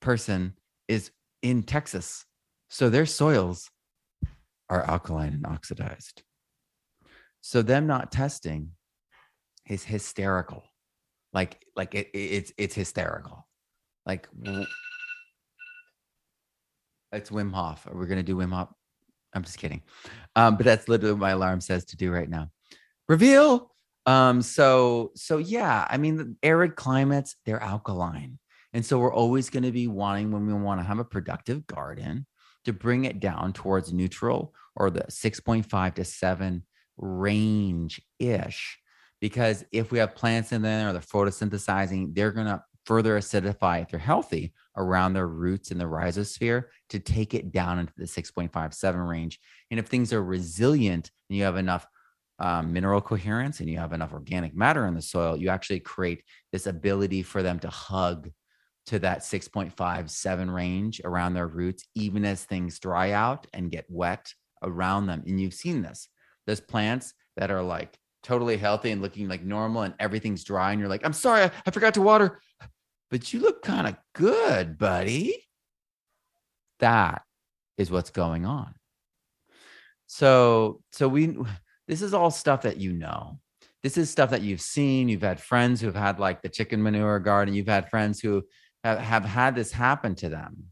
person is in texas. So their soils are alkaline and oxidized so them not testing is hysterical. Like like it, it's it's hysterical. Like it's wim hof. Are we gonna do wim hof? I'm just kidding. Um but that's literally what my alarm says to do right now. Reveal! Um so so yeah i mean the arid climates they're alkaline. And so we're always going to be wanting when we want to have a productive garden to bring it down towards neutral or the 6.5 to 7 range ish because if we have plants in there or they're photosynthesizing, they're going to further acidify if they're healthy around their roots in the rhizosphere to take it down into the 6.57 range. And if things are resilient and you have enough um, mineral coherence and you have enough organic matter in the soil, you actually create this ability for them to hug to that 6.57 range around their roots, even as things dry out and get wet around them. And you've seen this. There's plants that are like totally healthy and looking like normal and everything's dry and you're like i'm sorry i, I forgot to water. But you look kind of good buddy. That is what's going on. So so we this is all stuff that you know. This is stuff that you've seen. You've had friends who've had like the chicken manure garden. You've had friends who have, have had this happen to them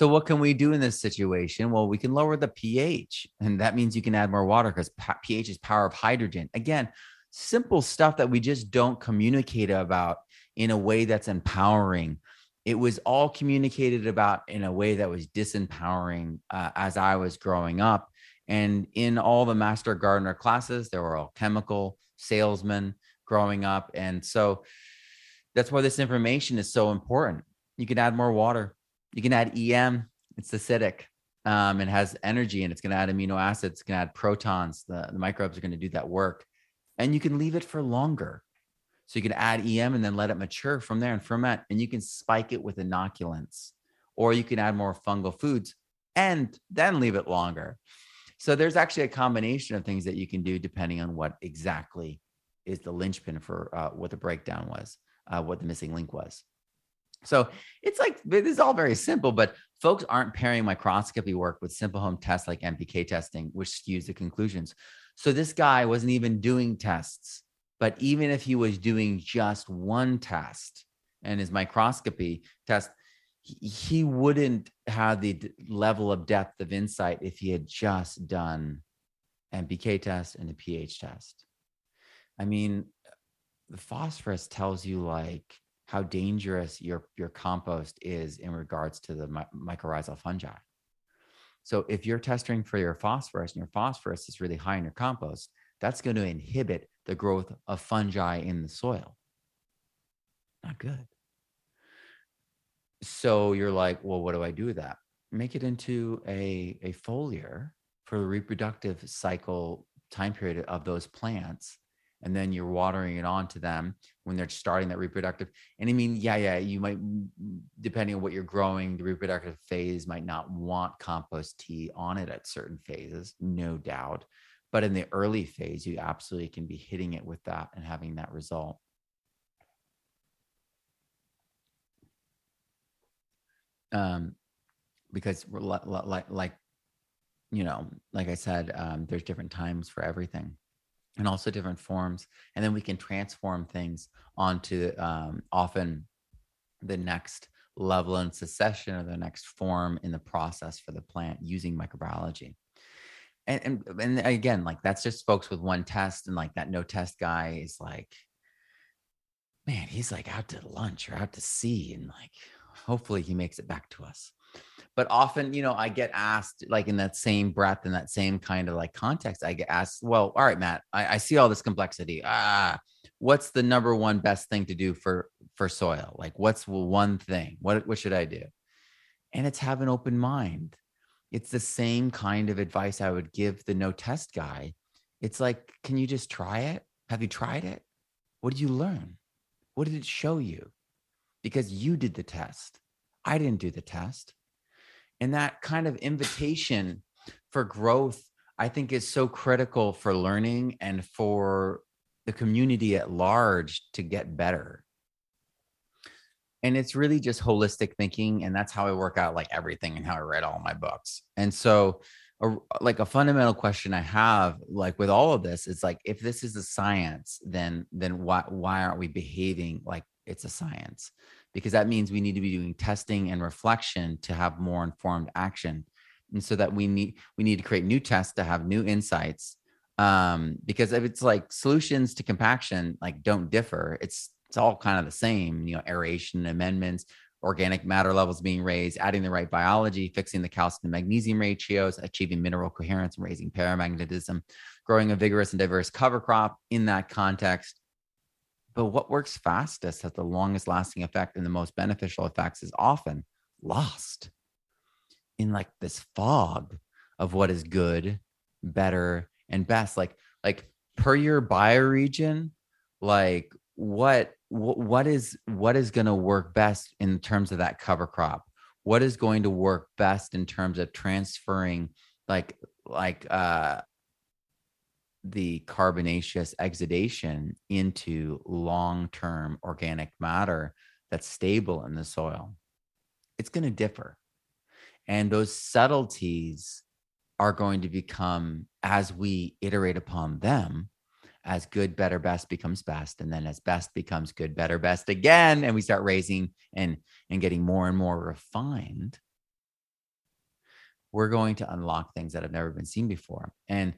so what can we do in this situation? Well, we can lower the pH, and that means you can add more water because pH is power of hydrogen. Again, simple stuff that we just don't communicate about in a way that's empowering. It was all communicated about in a way that was disempowering uh, as I was growing up. And in all the master gardener classes, there were all chemical salesmen growing up. And so that's why this information is so important. You can add more water you can add EM. It's acidic um, and has energy and it's going to add amino acids, it's going to add protons. The, the microbes are going to do that work. And you can leave it for longer. So you can add EM and then let it mature from there and ferment. And you can spike it with inoculants, or you can add more fungal foods and then leave it longer. So there's actually a combination of things that you can do depending on what exactly is the linchpin for uh, what the breakdown was, uh, what the missing link was. So it's like this is all very simple, but folks aren't pairing microscopy work with simple home tests like NPK testing, which skews the conclusions. So this guy wasn't even doing tests, but even if he was doing just one test and his microscopy test, he wouldn't have the level of depth of insight if he had just done NPK test and a pH test. I mean, the phosphorus tells you like how dangerous your your compost is in regards to the my, mycorrhizal fungi. So if you're testing for your phosphorus and your phosphorus is really high in your compost, that's going to inhibit the growth of fungi in the soil. Not good. So you're like, well, what do I do with that? Make it into a, a foliar for the reproductive cycle time period of those plants and then you're watering it on to them when they're starting that reproductive. And I mean, yeah, yeah, you might, depending on what you're growing, the reproductive phase might not want compost tea on it at certain phases, no doubt. But in the early phase, you absolutely can be hitting it with that and having that result. um, because like like you know, like I said, um, there's different times for everything and also different forms. And then we can transform things onto um, often the next level and succession or the next form in the process for the plant using microbiology. And, and, and again, like that's just folks with one test, and like that no test guy is like, man, he's like out to lunch or out to sea, and like hopefully he makes it back to us but often you know i get asked like in that same breath in that same kind of like context i get asked well all right matt i, I see all this complexity. Ah what's the number one best thing to do for for soil? Like what's one thing? What what should i do? And it's have an open mind. It's the same kind of advice i would give the no test guy. It's like can you just try it? Have you tried it? What did you learn? What did it show you? Because you did the test. I didn't do the test and that kind of invitation for growth i think is so critical for learning and for the community at large to get better. And it's really just holistic thinking and that's how i work out like everything and how i write all my books. And so a, like a fundamental question i have like with all of this is like if this is a science then then why why aren't we behaving like it's a science because that means we need to be doing testing and reflection to have more informed action. And so that we need we need to create new tests to have new insights um, because if it's like solutions to compaction like don't differ. It's it's all kind of the same you know aeration amendments organic matter levels being raised adding the right biology fixing the calcium and magnesium ratios achieving mineral coherence and raising paramagnetism growing a vigorous and diverse cover crop in that context but what works fastest, has the longest lasting effect, and the most beneficial effects is often lost in like this fog of what is good, better, and best. Like, like per your bioregion, like what what is what is going to work best in terms of that cover crop what is going to work best in terms of transferring like like uh the carbonaceous exudation into long term organic matter that's stable in the soil, it's going to differ. And those subtleties are going to become, as we iterate upon them, as good, better, best becomes best. And then as best becomes good, better, best again. And we start raising and, and getting more and more refined. We're going to unlock things that have never been seen before. And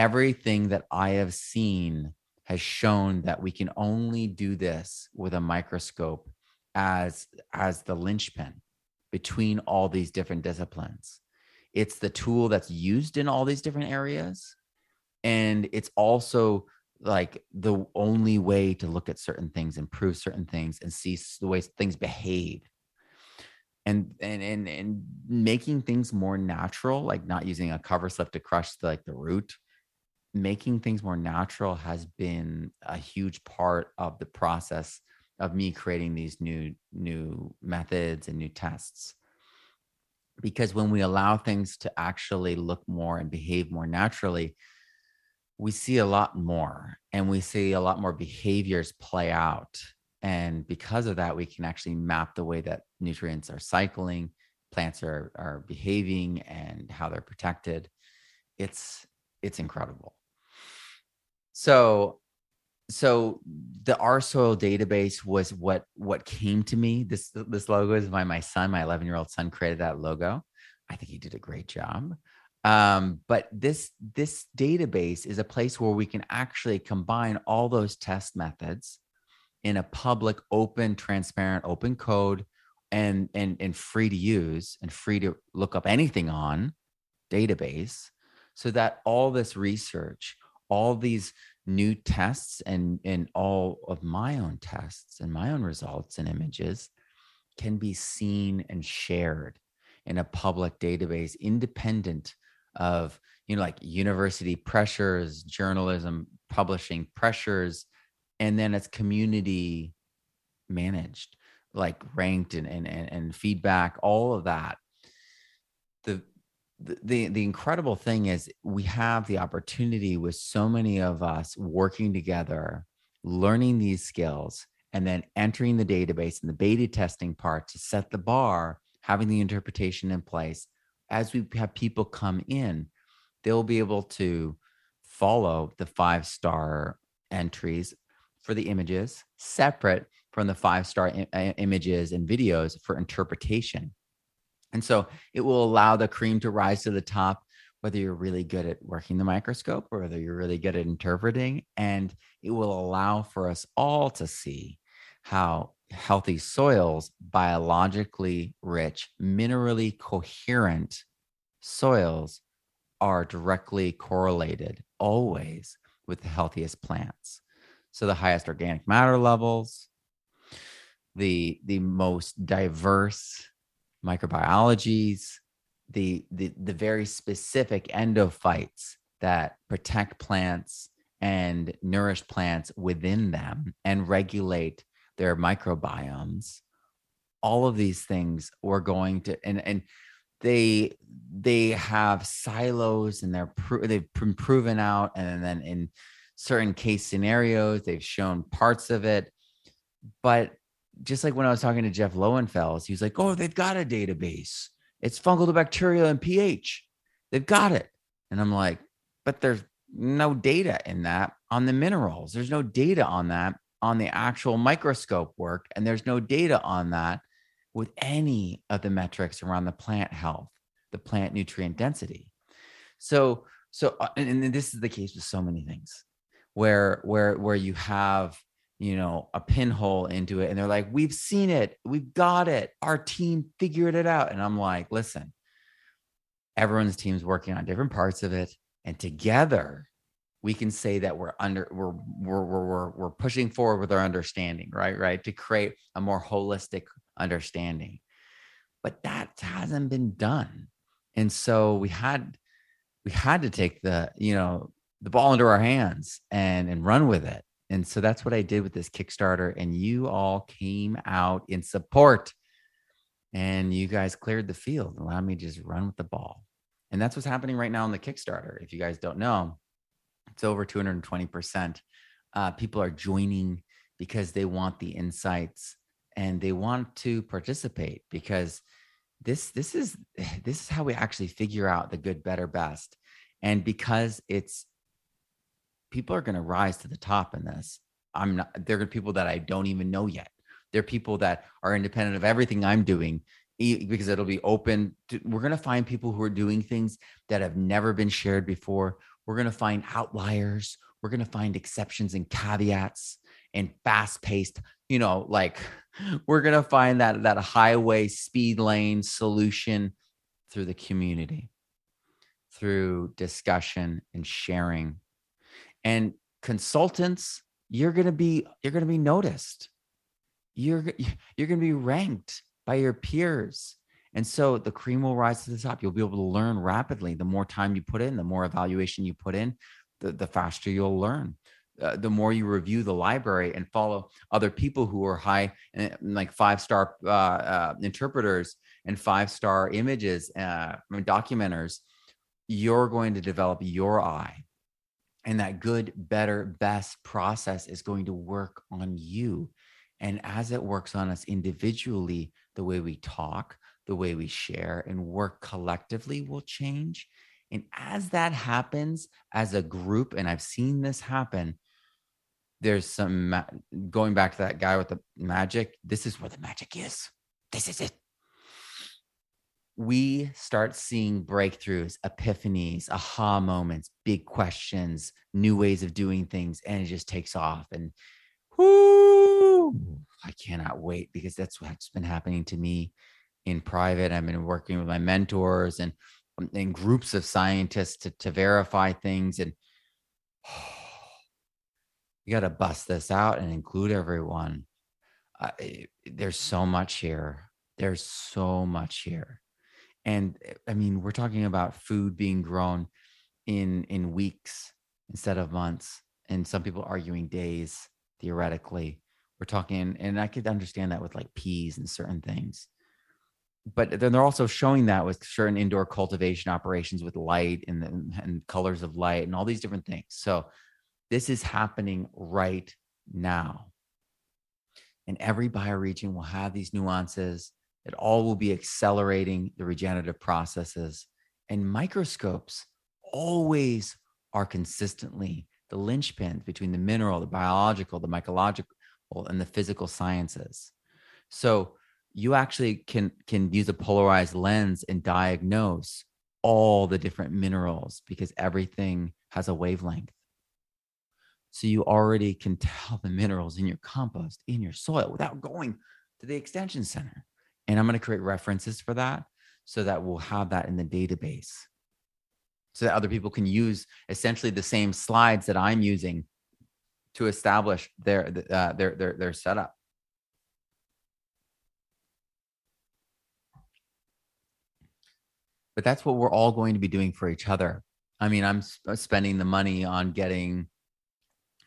everything that I have seen has shown that we can only do this with a microscope as as the linchpin between all these different disciplines. It's the tool that's used in all these different areas and it's also like the only way to look at certain things and prove certain things and see the way things behave and and and and making things more natural like not using a cover slip to crush the, like the root making things more natural has been a huge part of the process of me creating these new new methods and new tests. Because when we allow things to actually look more and behave more naturally we see a lot more and we see a lot more behaviors play out. And because of that we can actually map the way that nutrients are cycling plants are are behaving and how they're protected. It's it's incredible so so the our soil database was what what came to me. This this logo is by my son my 11 year old son created that logo. I think he did a great job. Um, but this this database is a place where we can actually combine all those test methods in a public open transparent open code and and and free to use and free to look up anything on database so that all this research all these new tests and and all of my own tests and my own results and images can be seen and shared in a public database independent of you know like university pressures journalism publishing pressures and then it's community managed like ranked and and, and feedback all of that. The the the incredible thing is we have the opportunity with so many of us working together learning these skills and then entering the database and the beta testing part to set the bar having the interpretation in place, as we have people come in, they'll be able to follow the five star entries for the images separate from the five star images and videos for interpretation. And so it will allow the cream to rise to the top, whether you're really good at working the microscope or whether you're really good at interpreting. And it will allow for us all to see how healthy soils, biologically rich, minerally coherent soils are directly correlated always with the healthiest plants. So the highest organic matter levels, the the most diverse microbiologies, the the the very specific endophytes that protect plants and nourish plants within them and regulate their microbiomes. All of these things we're going to and and they they have silos and they're pro- they've been proven out. And then in certain case scenarios they've shown parts of it. But just like when i was talking to jeff lowenfels he was like oh they've got a database. It's fungal to bacterial and ph. They've got it. And i'm like but there's no data in that on the minerals. There's no data on that on the actual microscope work and there's no data on that with any of the metrics around the plant health, the plant nutrient density. So, so, uh, and, and this is the case with so many things where, where, where you have, you know, a pinhole into it and they're like, we've seen it, we've got it, our team figured it out. And I'm like, listen, everyone's team's working on different parts of it. And together we can say that we're under we're we're we're we're, pushing forward with our understanding right right to create a more holistic understanding but that hasn't been done and so we had we had to take the you know the ball into our hands and and run with it and so that's what i did with this kickstarter and you all came out in support. And you guys cleared the field allowed me to just run with the ball. And that's what's happening right now on the kickstarter if you guys don't know. It's over 220%. Uh, people are joining because they want the insights and they want to participate because this this is (sighs) this is how we actually figure out the good better best. And because it's people are going to rise to the top in this i'm not there are people that i don't even know yet they're people that are independent of everything i'm doing because it'll be open to, we're going to find people who are doing things that have never been shared before we're going to find outliers. We're going to find exceptions and caveats and fast paced, you know, like (laughs) we're going to find that that highway speed lane solution through the community, through discussion and sharing. And consultants, you're going to be you're going to be noticed. You're (laughs) you're going to be ranked by your peers and so the cream will rise to the top. You'll be able to learn rapidly. The more time you put in, the more evaluation you put in, the, the faster you'll learn. Uh, the more you review the library and follow other people who are high, uh, like five star uh, uh, interpreters and five star images, uh, documenters, you're going to develop your eye. And that good, better, best process is going to work on you. And as it works on us individually, the way we talk, the way we share and work collectively will change. And as that happens as a group, and I've seen this happen, there's some ma- going back to that guy with the magic. This is where the magic is. This is it. We start seeing breakthroughs, epiphanies, aha moments, big questions, new ways of doing things, and it just takes off. And whoo, I cannot wait because that's what's been happening to me in private. I've been working with my mentors and in um, groups of scientists to, to verify things. And oh, (sighs) you got to bust this out and include everyone. Uh, there's so much here. There's so much here. And eh, I mean, we're talking about food being grown in in weeks instead of months, and some people arguing days theoretically. We're talking, and I could understand that with like peas and certain things but then they're also showing that with certain indoor cultivation operations with light and, and colors of light and all these different things. So this is happening right now. And every bioregion will have these nuances, It all will be accelerating the regenerative processes. And microscopes always are consistently the linchpins between the mineral, the biological, the mycological, and the physical sciences. So you actually can can use a polarized lens and diagnose all the different minerals because everything has a wavelength. So you already can tell the minerals in your compost, in your soil without going to the extension center. And I'm going to create references for that so that we'll have that in the database so that other people can use essentially the same slides that I'm using to establish their uh, their their their setup. But that's what we're all going to be doing for each other. I mean, I'm sp- spending the money on getting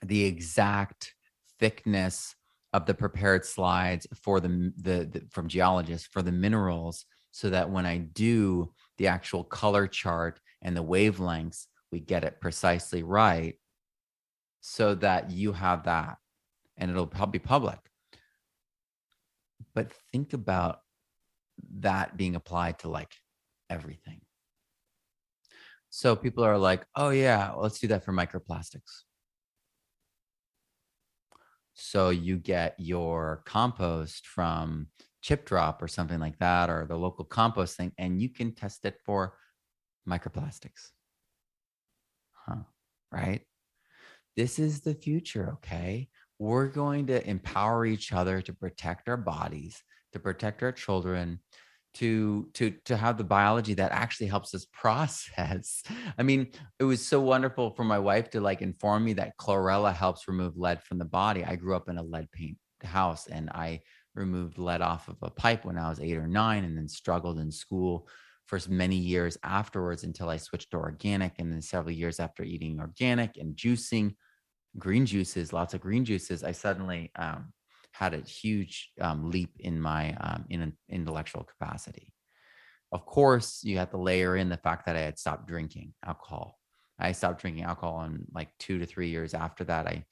the exact thickness of the prepared slides for the, the, the from geologists for the minerals so that when I do the actual color chart and the wavelengths, we get it precisely right so that you have that and it'll be public. But think about that being applied to like everything. So people are like, oh, yeah, let's do that for microplastics. So you get your compost from Chip Drop or something like that, or the local compost thing, and you can test it for microplastics. Huh. Right? This is the future, okay? We're going to empower each other to protect our bodies, to protect our children, to to to have the biology that actually helps us process. (laughs) I mean, it was so wonderful for my wife to like inform me that chlorella helps remove lead from the body. I grew up in a lead paint house and I removed lead off of a pipe when I was 8 or 9 and then struggled in school for many years afterwards until I switched to organic and then several years after eating organic and juicing green juices, lots of green juices, I suddenly um, had a huge um, leap in my um, in intellectual capacity. Of course, you have to layer in the fact that I had stopped drinking alcohol. I stopped drinking alcohol, and like two to three years after that, I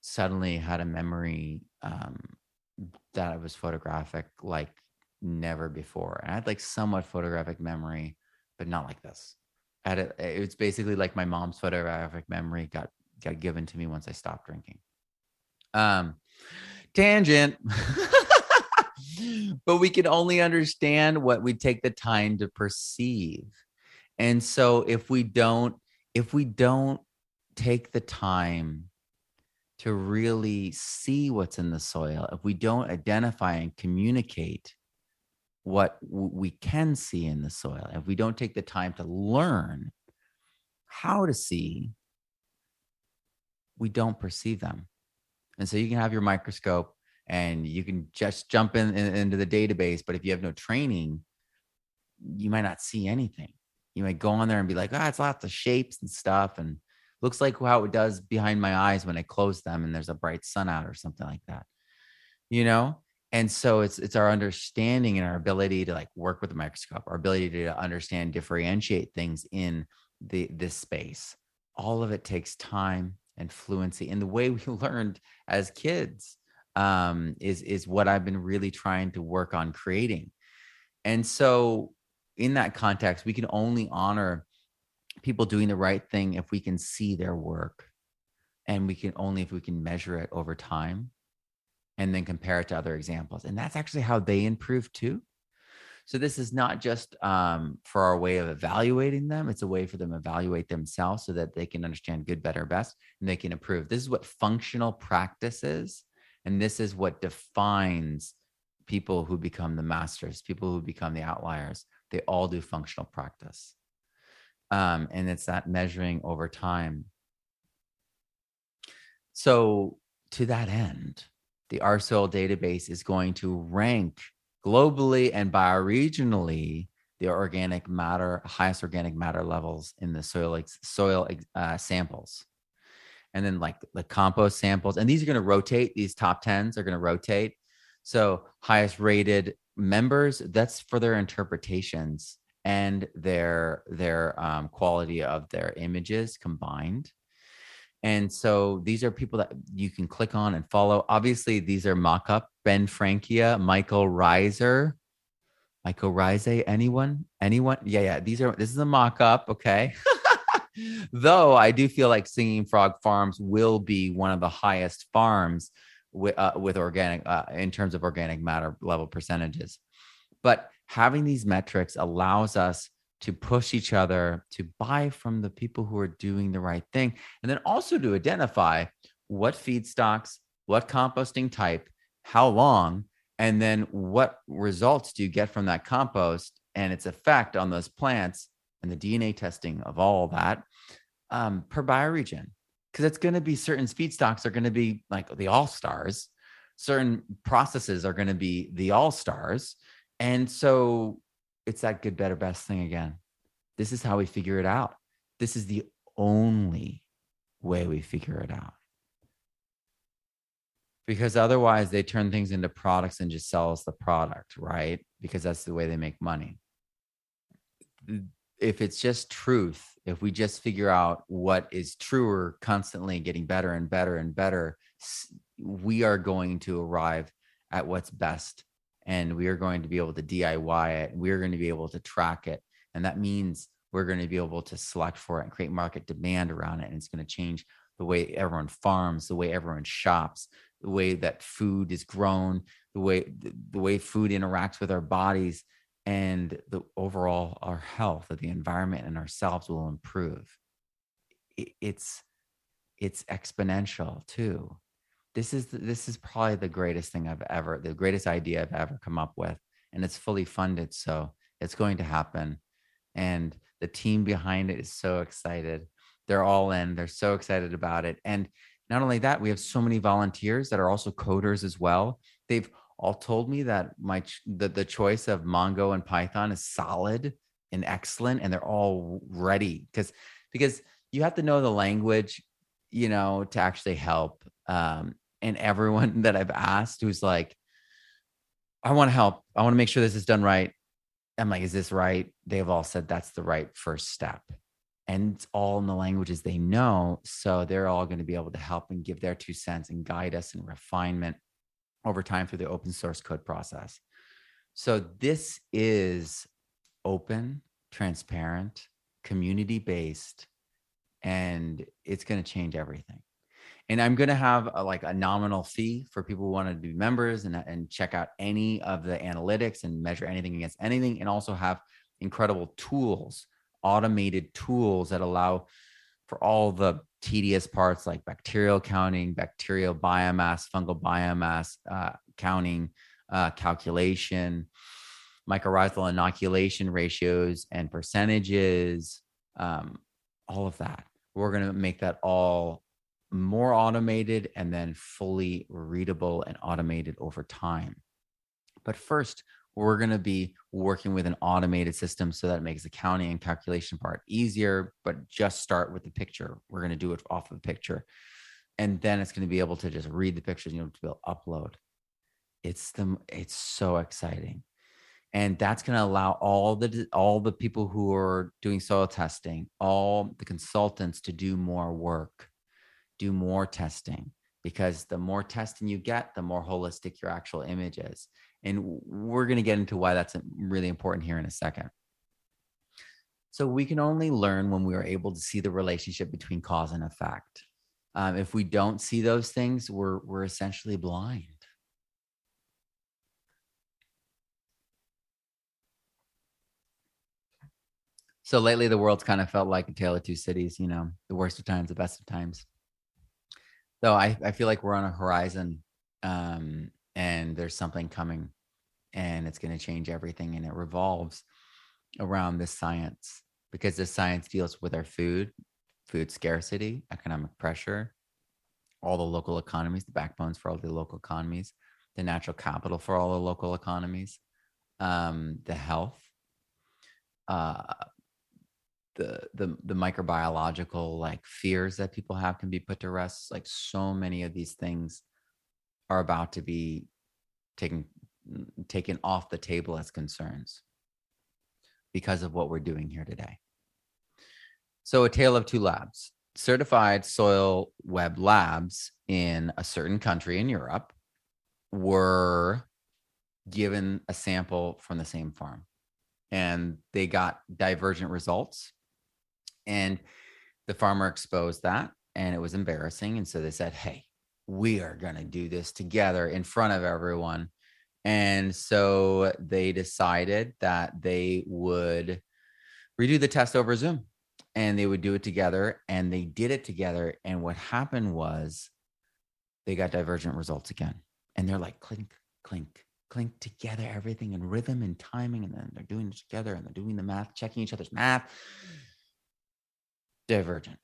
suddenly had a memory um, that was photographic like never before. And I had like somewhat photographic memory, but not like this. I had a, it was basically like my mom's photographic memory got got given to me once I stopped drinking. Um, tangent. (laughs) but we can only understand what we take the time to perceive. And so if we don't if we don't take the time to really see what's in the soil, if we don't identify and communicate what we can see in the soil, if we don't take the time to learn how to see, we don't perceive them. And so you can have your microscope and you can just jump in, in, into the database. But if you have no training, you might not see anything. You might go on there and be like, ah, oh, it's lots of shapes and stuff. And looks like how it does behind my eyes when I close them and there's a bright sun out or something like that. You know? And so it's it's our understanding and our ability to like work with the microscope, our ability to understand, differentiate things in the this space. All of it takes time and fluency. And the way we (laughs) learned as kids um, is is what I've been really trying to work on creating. And so, in that context, we can only honor people doing the right thing if we can see their work, and we can only if we can measure it over time, and then compare it to other examples. And that's actually how they improve too. So this is not just um, for our way of evaluating them; it's a way for them to evaluate themselves so that they can understand good, better, best, and they can improve. This is what functional practice is, and this is what defines people who become the masters, people who become the outliers. They all do functional practice, um, and it's that measuring over time. So to that end, the RSoil database is going to rank globally and bioregionally the organic matter, highest organic matter levels in the soil soil uh, samples. And then like the compost samples, and these are going to rotate. These top tens are going to rotate. So highest rated members, that's for their interpretations and their their um, quality of their images combined. And so these are people that you can click on and follow. Obviously, these are mock up Ben Frankia, Michael Reiser, mycorrhizae. Anyone? Anyone? Yeah, yeah. These are. This is a mock-up. Okay. (laughs) Though I do feel like Singing Frog Farms will be one of the highest farms with, uh, with organic uh, in terms of organic matter level percentages. But having these metrics allows us to push each other to buy from the people who are doing the right thing, and then also to identify what feedstocks, what composting type, how long, and then what results do you get from that compost and its effect on those plants and the DNA testing of all that um, per bioregion. Because it's going to be certain feedstocks are going to be like the all stars, certain processes are going to be the all stars. And so it's that good, better, best thing again. This is how we figure it out. This is the only way we figure it out. Because otherwise, they turn things into products and just sell us the product, right? Because that's the way they make money if it's just truth, if we just figure out what is truer, constantly getting better and better and better, we are going to arrive at what's best. And we are going to be able to DIY it. We're going to be able to track it. And that means we're going to be able to select for it and create market demand around it. And it's going to change the way everyone farms, the way everyone shops, the way that food is grown, the way the, the way food interacts with our bodies and the overall our health of the environment and ourselves will improve it's it's exponential too this is this is probably the greatest thing i've ever the greatest idea i've ever come up with and it's fully funded so it's going to happen and the team behind it is so excited they're all in they're so excited about it and not only that we have so many volunteers that are also coders as well they've all told me that my the, the choice of Mongo and Python is solid and excellent, and they're all ready because because you have to know the language, you know, to actually help. Um, and everyone (laughs) that I've asked who's like, I want to help. I want to make sure this is done right. I'm like, is this right? They've all said that's the right first step. And it's all in the languages they know. So they're all going to be able to help and give their two cents and guide us in refinement over time through the open source code process. So this is open, transparent, community based, and it's going to change everything. And I'm going to have a, like a nominal fee for people who want to be members and, and check out any of the analytics and measure anything against anything, and also have incredible tools, automated tools that allow for all the tedious parts like bacterial counting, bacterial biomass, fungal biomass uh, counting, uh, calculation, mycorrhizal inoculation ratios and percentages, um, all of that. We're going to make that all more automated and then fully readable and automated over time. But first, we're going to be working with an automated system so that it makes the counting and calculation part easier but just start with the picture. We're going to do it off of the picture. And then it's going to be able to just read the pictures you know to be able to upload. It's the it's so exciting. And that's going to allow all the all the people who are doing soil testing all the consultants to do more work do more testing because the more testing you get the more holistic your actual image is and we're going to get into why that's really important here in a second. So we can only learn when we are able to see the relationship between cause and effect. Um, if we don't see those things, we're we're essentially blind. So lately, the world's kind of felt like a tale of two cities. You know, the worst of times, the best of times. So I I feel like we're on a horizon, um, and there's something coming and it's going to change everything and it revolves around this science because this science deals with our food food scarcity economic pressure all the local economies the backbones for all the local economies the natural capital for all the local economies um, the health uh, the the the microbiological like fears that people have can be put to rest like so many of these things are about to be taken taken off the table as concerns because of what we're doing here today. So, a tale of two labs certified soil web labs in a certain country in Europe were given a sample from the same farm and they got divergent results and the farmer exposed that and it was embarrassing and so they said hey we are going to do this together in front of everyone. And so they decided that they would redo the test over zoom and they would do it together and they did it together and what happened was they got divergent results again and they're like clink clink clink together everything in rhythm and timing and then they're doing it together and they're doing the math checking each other's math divergent.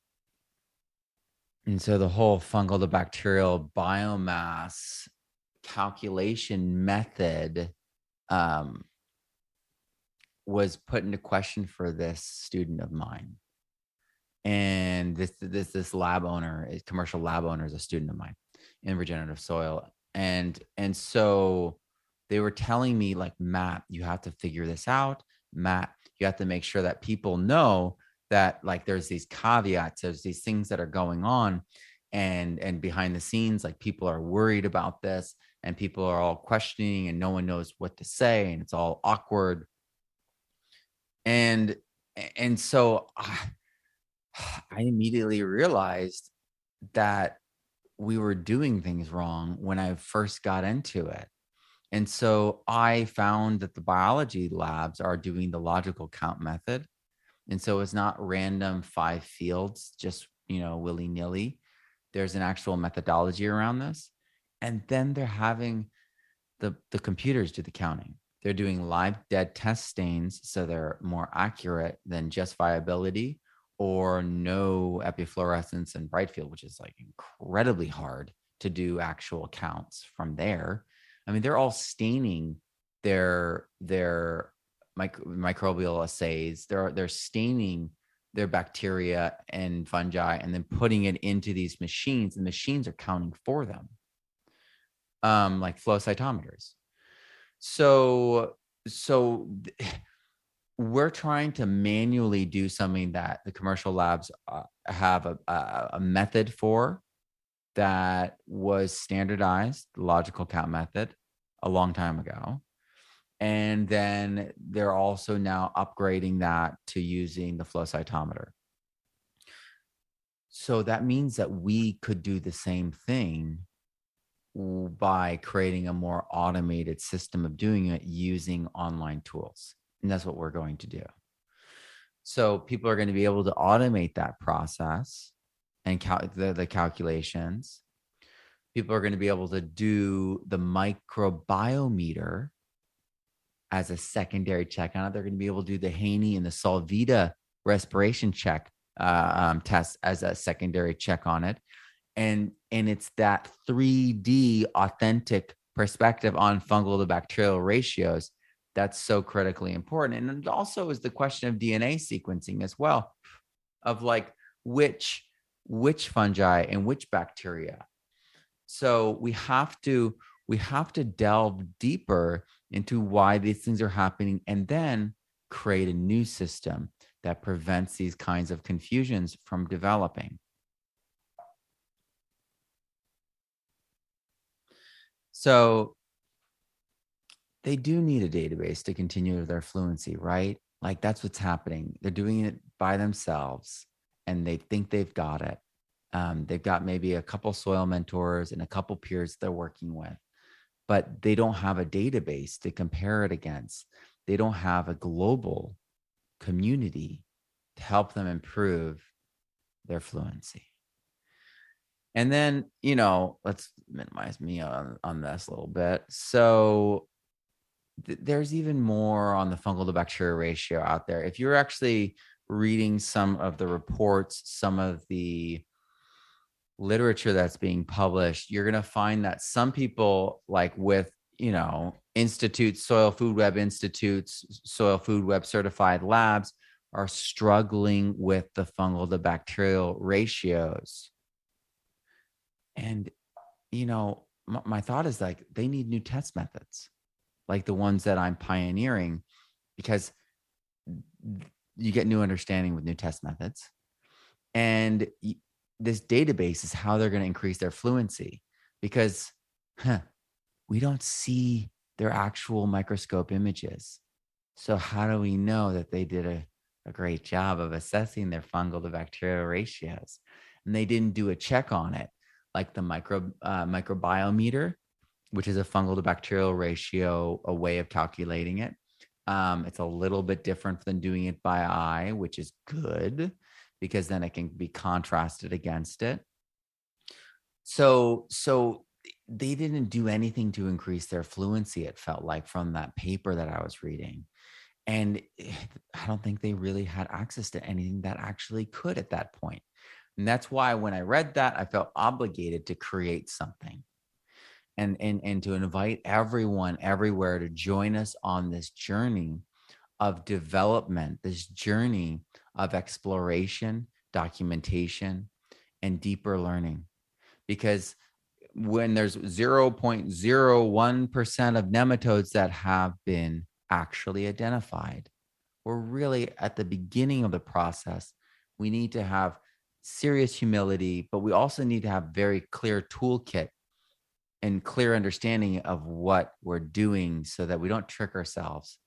And so the whole fungal to bacterial biomass calculation method um, was put into question for this student of mine. And this this this lab owner commercial lab owner is a student of mine in regenerative soil. And and so they were telling me like matt you have to figure this out. Matt you have to make sure that people know that like there's these caveats there's these things that are going on and and behind the scenes like people are worried about this and people are all questioning and no one knows what to say and it's all awkward and and so I, (sighs) I immediately realized that we were doing things wrong when I first got into it. And so I found that the biology labs are doing the logical count method. And so it's not random five fields, just, you know, willy nilly. There's an actual methodology around this. And then they're having the, the computers do the counting. They're doing live dead test stains. So they're more accurate than just viability or no epifluorescence and bright field, which is like incredibly hard to do actual counts from there. I mean, they're all staining their their mic- microbial assays. They're they're staining their bacteria and fungi and then putting it into these machines. The machines are counting for them, um, like flow cytometers. So so. (sighs) We're trying to manually do something that the commercial labs uh, have a, a, a, method for that was standardized, the logical count method, a long time ago. And then they're also now upgrading that to using the flow cytometer. So that means that we could do the same thing by creating a more automated system of doing it using online tools. And that's what we're going to do. So people are going to be able to automate that process and cal- the, the calculations. People are going to be able to do the microbiometer as a secondary check on it. They're going to be able to do the Haney and the Solvita respiration check uh, um, test as a secondary check on it. And and it's that 3D authentic perspective on fungal to bacterial ratios that's so critically important. And it also is the question of DNA sequencing as well, of like which which fungi and which bacteria. So we have to we have to delve deeper into why these things are happening and then create a new system that prevents these kinds of confusions from developing. So they do need a database to continue their fluency, right? Like that's what's happening. They're doing it by themselves and they think they've got it. Um, they've got maybe a couple soil mentors and a couple peers they're working with, but they don't have a database to compare it against. They don't have a global community to help them improve their fluency. And then, you know, let's minimize me on, on this a little bit. So th- there's even more on the fungal to bacteria ratio out there. If you're actually reading some of the reports, some of the literature that's being published, you're going to find that some people, like with, you know, institutes, soil food web institutes, soil food web certified labs, are struggling with the fungal to bacterial ratios. And, you know, my, my thought is like they need new test methods like the ones that I'm pioneering because you get new understanding with new test methods. And this database is how they're going to increase their fluency because huh, we don't see they're actual microscope images. So, how do we know that they did a, a great job of assessing their fungal to bacterial ratios? And they didn't do a check on it, like the micro uh, microbiometer, which is a fungal to bacterial ratio, a way of calculating it. Um, it's a little bit different than doing it by eye, which is good because then it can be contrasted against it. So, so they didn't do anything to increase their fluency. It felt like from that paper that I was reading, and (sighs) I don't think they really had access to anything that actually could at that point. And that's why when I read that, I felt obligated to create something and and and to invite everyone everywhere to join us on this journey of development this journey of exploration documentation and deeper learning. Because when there's 0.01% of nematodes that have been actually identified we're really at the beginning of the process. We need to have serious humility but we also need to have very clear toolkit and clear understanding of what we're doing so that we don't trick ourselves.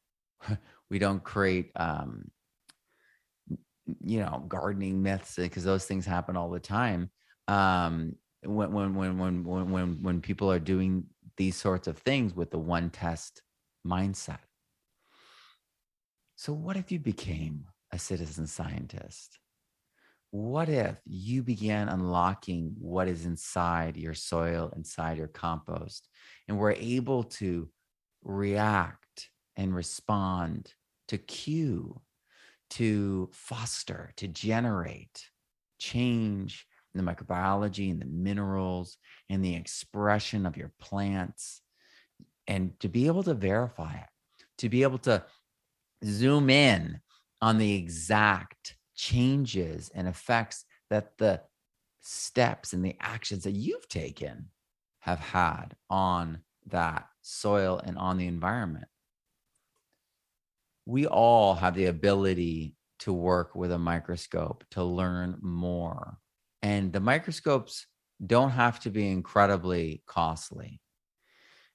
(laughs) We don't create um you know gardening myths because those things happen all the time um when when when when when when people are doing these sorts of things with the one test mindset. So what if you became a citizen scientist? What if you began unlocking what is inside your soil, inside your compost, and were able to react and respond to cue, to foster, to generate change in the microbiology and the minerals and the expression of your plants, and to be able to verify it, to be able to zoom in on the exact changes and effects that the steps and the actions that you've taken have had on that soil and on the environment. We all have the ability to work with a microscope to learn more. And the microscopes don't have to be incredibly costly.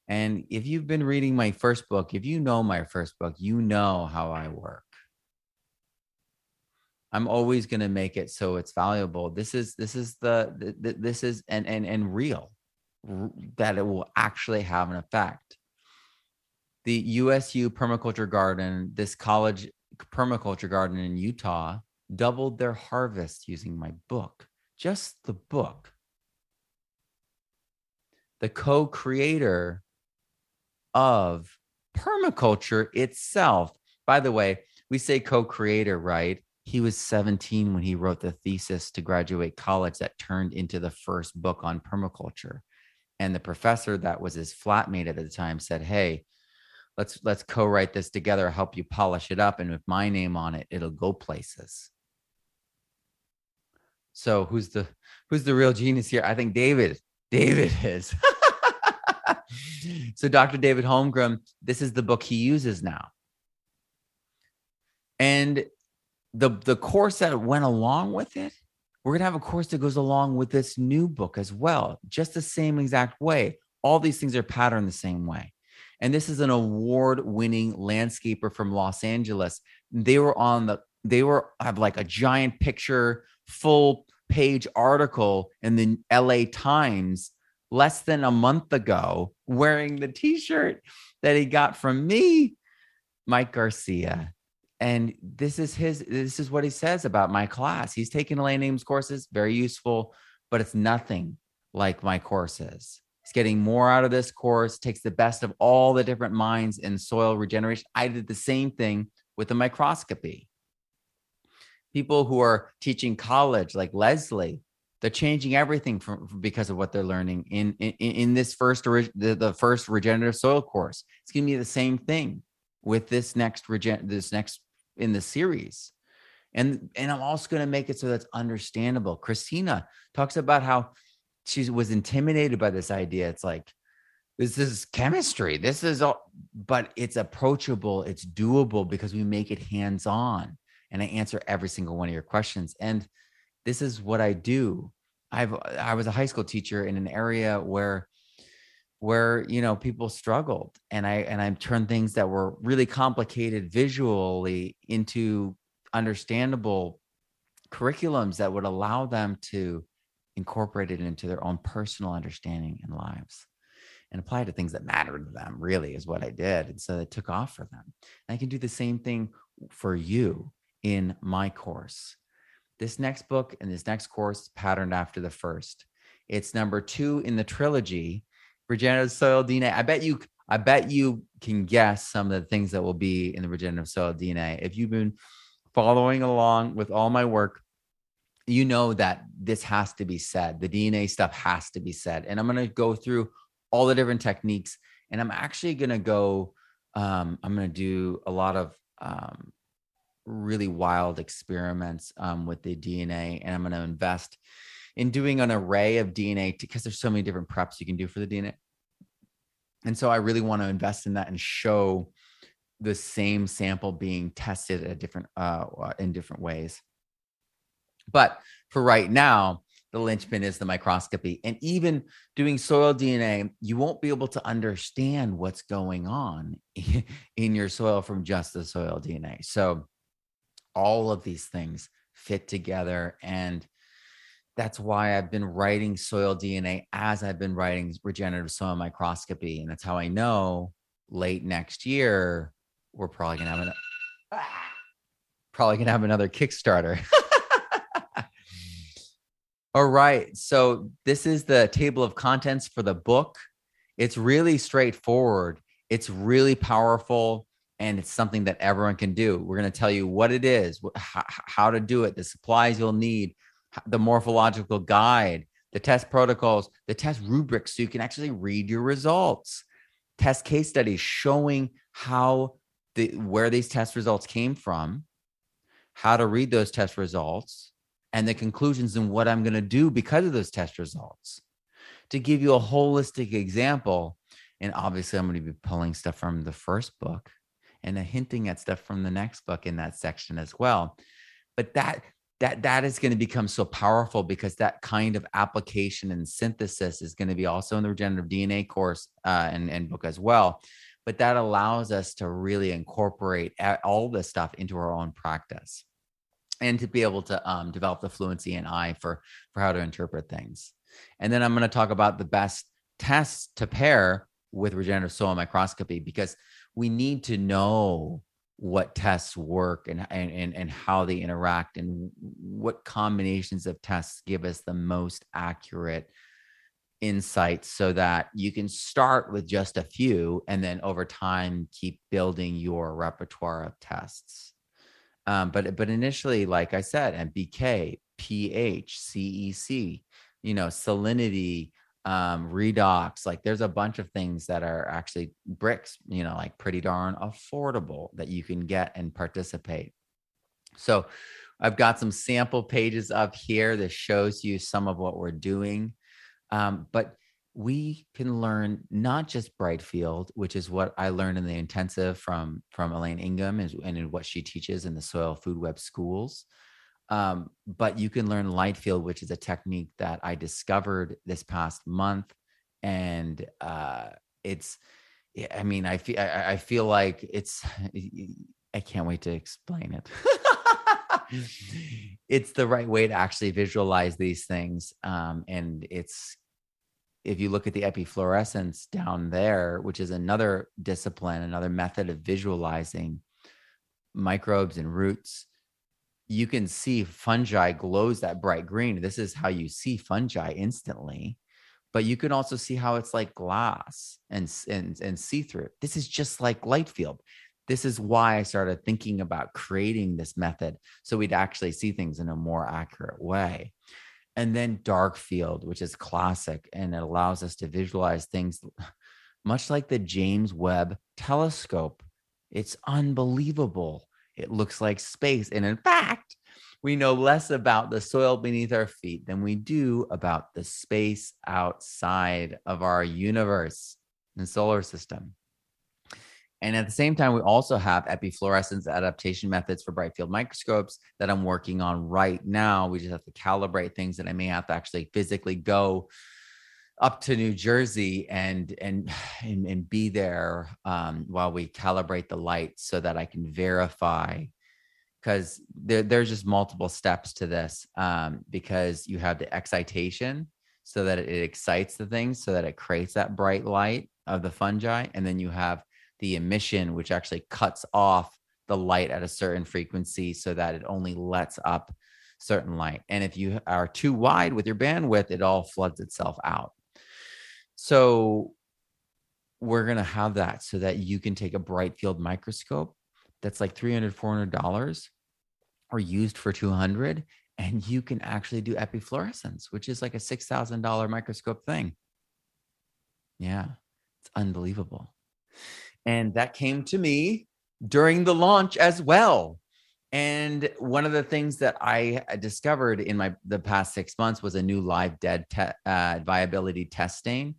And if you've been reading my first book, if you know my first book, you know how I work. I'm always going to make it so it's valuable. This is this is the, the this is and and and real that it will actually have an effect. The USU permaculture garden, this college permaculture garden in Utah, doubled their harvest using my book, just the book. The co-creator of permaculture itself. By the way, we say co-creator, right? he was 17 when he wrote the thesis to graduate college that turned into the first book on permaculture and the professor that was his flatmate at the time said hey let's let's co-write this together help you polish it up and with my name on it it'll go places. So who's the who's the real genius here? I think david david is. (laughs) So dr david holmgren this is the book he uses now. And the the course that went along with it we're going to have a course that goes along with this new book as well just the same exact way. All these things are patterned the same way and this is an award winning landscaper from los angeles. They were on the they were have like a giant picture full page article in the la times less than a month ago wearing the t-shirt that he got from me mike garcia. And this is his this is what he says about my class. He's taken Elaine Ingham courses very useful but it's nothing like my courses he's getting more out of this course takes the best of all the different minds in soil regeneration. I did the same thing with the microscopy. People who are teaching college like leslie they're changing everything from because of what they're learning in in, in this first the, the first regenerative soil course. It's going to be the same thing with this next regen this next in the series. And and i'm also going to make it so that's understandable. Christina talks about how she was intimidated by this idea. It's like this is chemistry. This is all but it's approachable. It's doable because we make it hands on and i answer every single one of your questions. And this is what i do. I've i was a high school teacher in an area where where you know people struggled. And i and i turned things that were really complicated visually into understandable curriculums that would allow them to incorporate it into their own personal understanding and lives and apply to things that mattered to them really is what i did. And so it took off for them. And i can do the same thing for you in my course. This next book and this next course patterned after the first. It's number two in the trilogy. Regenerative soil dna i bet you i bet you can guess some of the things that will be in the regenerative soil dna if you've been following along with all my work you know that this has to be said the dna stuff has to be said and i'm going to go through all the different techniques. And I'm actually going to go, um, I'm going to do a lot of um, really wild experiments um, with the DNA. And I'm going to invest in doing an array of DNA because there's so many different preps you can do for the DNA. And so I really want to invest in that and show the same sample being tested at different uh, in different ways. But for right now, the linchpin is the microscopy. And even doing soil DNA, you won't be able to understand what's going on (laughs) in your soil from just the soil DNA. So all of these things fit together. And that's why I've been writing soil DNA as I've been writing regenerative soil microscopy. And that's how I know late next year, we're probably gonna have an (laughs) probably gonna have another Kickstarter. (laughs) All right. So this is the table of contents for the book. It's really straightforward. It's really powerful and it's something that everyone can do. We're going to tell you what it is, how to do it, the supplies you'll need, the morphological guide, the test protocols, the test rubrics so you can actually read your results. Test case studies showing how the where these test results came from, how to read those test results, and the conclusions and what I'm going to do because of those test results. To give you a holistic example, and obviously I'm going to be pulling stuff from the first book and hinting at stuff from the next book in that section as well. But that that that is going to become so powerful because that kind of application and synthesis is going to be also in the regenerative DNA course uh, and, and book as well. But that allows us to really incorporate all this stuff into our own practice and to be able to um, develop the fluency and eye for for how to interpret things. And then I'm going to talk about the best tests to pair with regenerative soil microscopy because we need to know what tests work and, and and how they interact and what combinations of tests give us the most accurate insights so that you can start with just a few and then over time keep building your repertoire of tests um, but but initially, like I said, NPK, pH, CEC, you know, salinity, um, redox. Like there's a bunch of things that are actually bricks, you know, like pretty darn affordable that you can get and participate. So I've got some sample pages up here that shows you some of what we're doing. Um, but we can learn not just Brightfield, which is what I learned in the intensive from from Elaine Ingham and, and in what she teaches in the Soil Food Web schools. Um, but you can learn Lightfield, which is a technique that I discovered this past month, and uh, it's. I mean, I feel I, I feel like it's. (sighs) I can't wait to explain it. (laughs) it's the right way to actually visualize these things, um, and it's if you look at the epifluorescence down there, which is another discipline, another method of visualizing microbes and roots, you can see fungi glows that bright green. This is how you see fungi instantly. But you can also see how it's like glass and, and, and see through. This is just like light field. This is why I started thinking about creating this method so we'd actually see things in a more accurate way and then dark field which is classic and it allows us to visualize things (laughs) much like the james webb telescope. It's unbelievable. It looks like space and in fact we know less about the soil beneath our feet than we do about the space outside of our universe and solar system and at the same time, we also have epifluorescence adaptation methods for bright field microscopes that I'm working on right now. We just have to calibrate things that I may have to actually physically go up to New Jersey and and (sighs) and, and be there um, while we calibrate the light so that I can verify because there, there's just multiple steps to this um, because you have the excitation so that it excites the thing so that it creates that bright light of the fungi and then you have the emission which actually cuts off the light at a certain frequency so that it only lets up certain light. And if you are too wide with your bandwidth it all floods itself out. So we're going to have that so that you can take a bright field microscope that's like 300 400 dollars or used for 200 and you can actually do epifluorescence which is like a $6000 microscope thing. Yeah it's unbelievable and that came to me during the launch as well and one of the things that I discovered in my the past six months was a new live dead te- uh, viability testing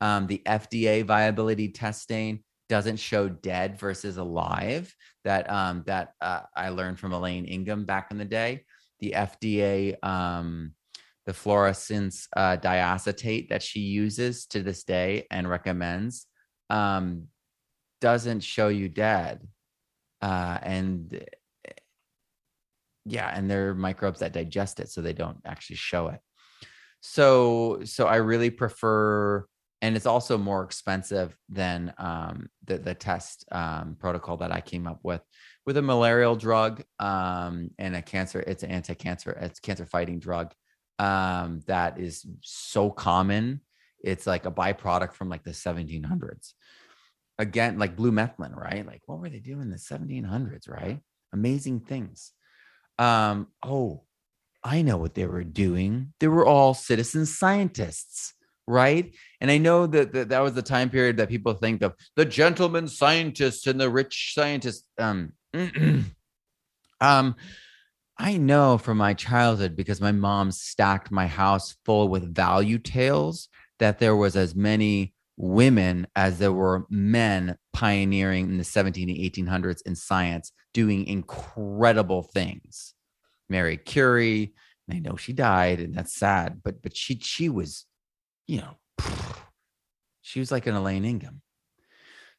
um, the FDA viability testing doesn't show dead versus alive. That um, that uh, I learned from Elaine Ingham back in the day. The FDA, um, the fluorescein uh, diacetate that she uses to this day and recommends, um, doesn't show you dead, uh, and yeah, and there are microbes that digest it, so they don't actually show it. So, so I really prefer and it's also more expensive than um, the the test um, protocol that I came up with with a malarial drug um, and a cancer. It's an anti-cancer. It's cancer fighting drug um, that is so common. It's like a byproduct from like the 1700s. Again, like blue methylene, right? Like what were they doing in the 1700s, right? Amazing things. Um, oh, I know what they were doing. They were all citizen scientists right? And I know that, that that was the time period that people think of the gentleman scientists and the rich scientists. Um, (clears throat) um, I know from my childhood because my mom stacked my house full with value tales that there was as many women as there were men pioneering in the 17 and 1800s in science doing incredible things. Mary Curie, I know she died and that's sad, but but she she was you know, (sighs) she was like an Elaine Ingham.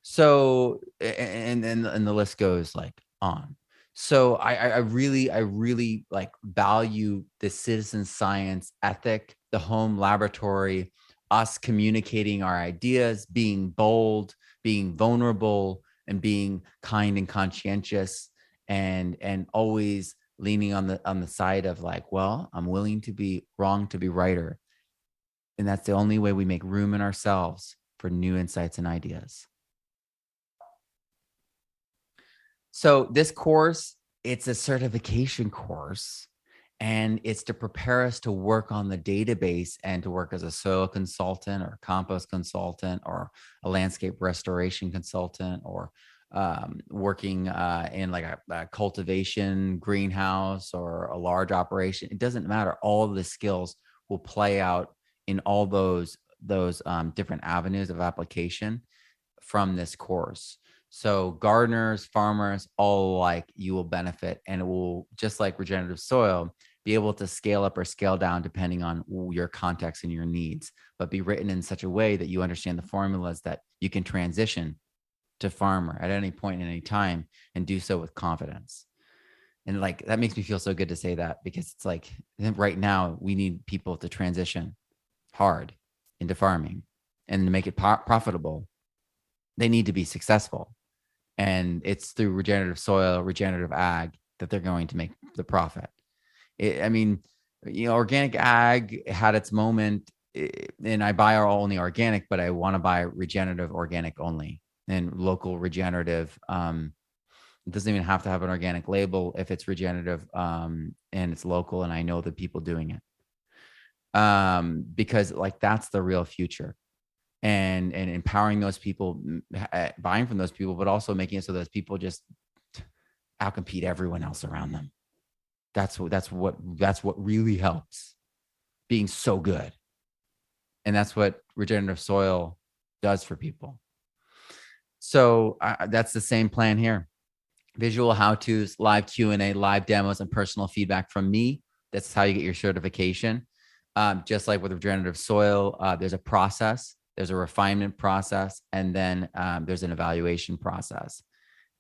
So, and and and the list goes like on. So I, I really, I really like value the citizen science ethic, the home laboratory, us communicating our ideas, being bold, being vulnerable, and being kind and conscientious, and and always leaning on the on the side of like, well, I'm willing to be wrong to be righter. And that's the only way we make room in ourselves for new insights and ideas. So this course, it's a certification course and it's to prepare us to work on the database and to work as a soil consultant or compost consultant or a landscape restoration consultant or um, working uh, in like a, a, cultivation greenhouse or a large operation it doesn't matter all the skills will play out in all those those um, different avenues of application from this course. So gardeners, farmers, all alike you will benefit, and it will just like regenerative soil be able to scale up or scale down depending on your context and your needs, but be written in such a way that you understand the formulas that you can transition to farmer at any point in any time and do so with confidence. And like that makes me feel so good to say that because it's like right now we need people to transition hard into farming and to make it po- profitable, they need to be successful. And it's through regenerative soil, regenerative ag that they're going to make the profit. It, I mean, you know, organic ag had its moment, eh, and I buy only organic, but I want to buy regenerative organic only and local regenerative. Um, it doesn't even have to have an organic label if it's regenerative um, and it's local, and I know the people doing it um, because like that's the real future and and empowering those people eh, buying from those people but also making it so those people just outcompete everyone else around them that's what that's what that's what really helps being so good. And that's what regenerative soil does for people. So uh, that's the same plan here. Visual how to's live q&a live demos and personal feedback from me. That's how you get your certification. Um, just like with regenerative soil, uh, there's a process, there's a refinement process, and then um, there's an evaluation process.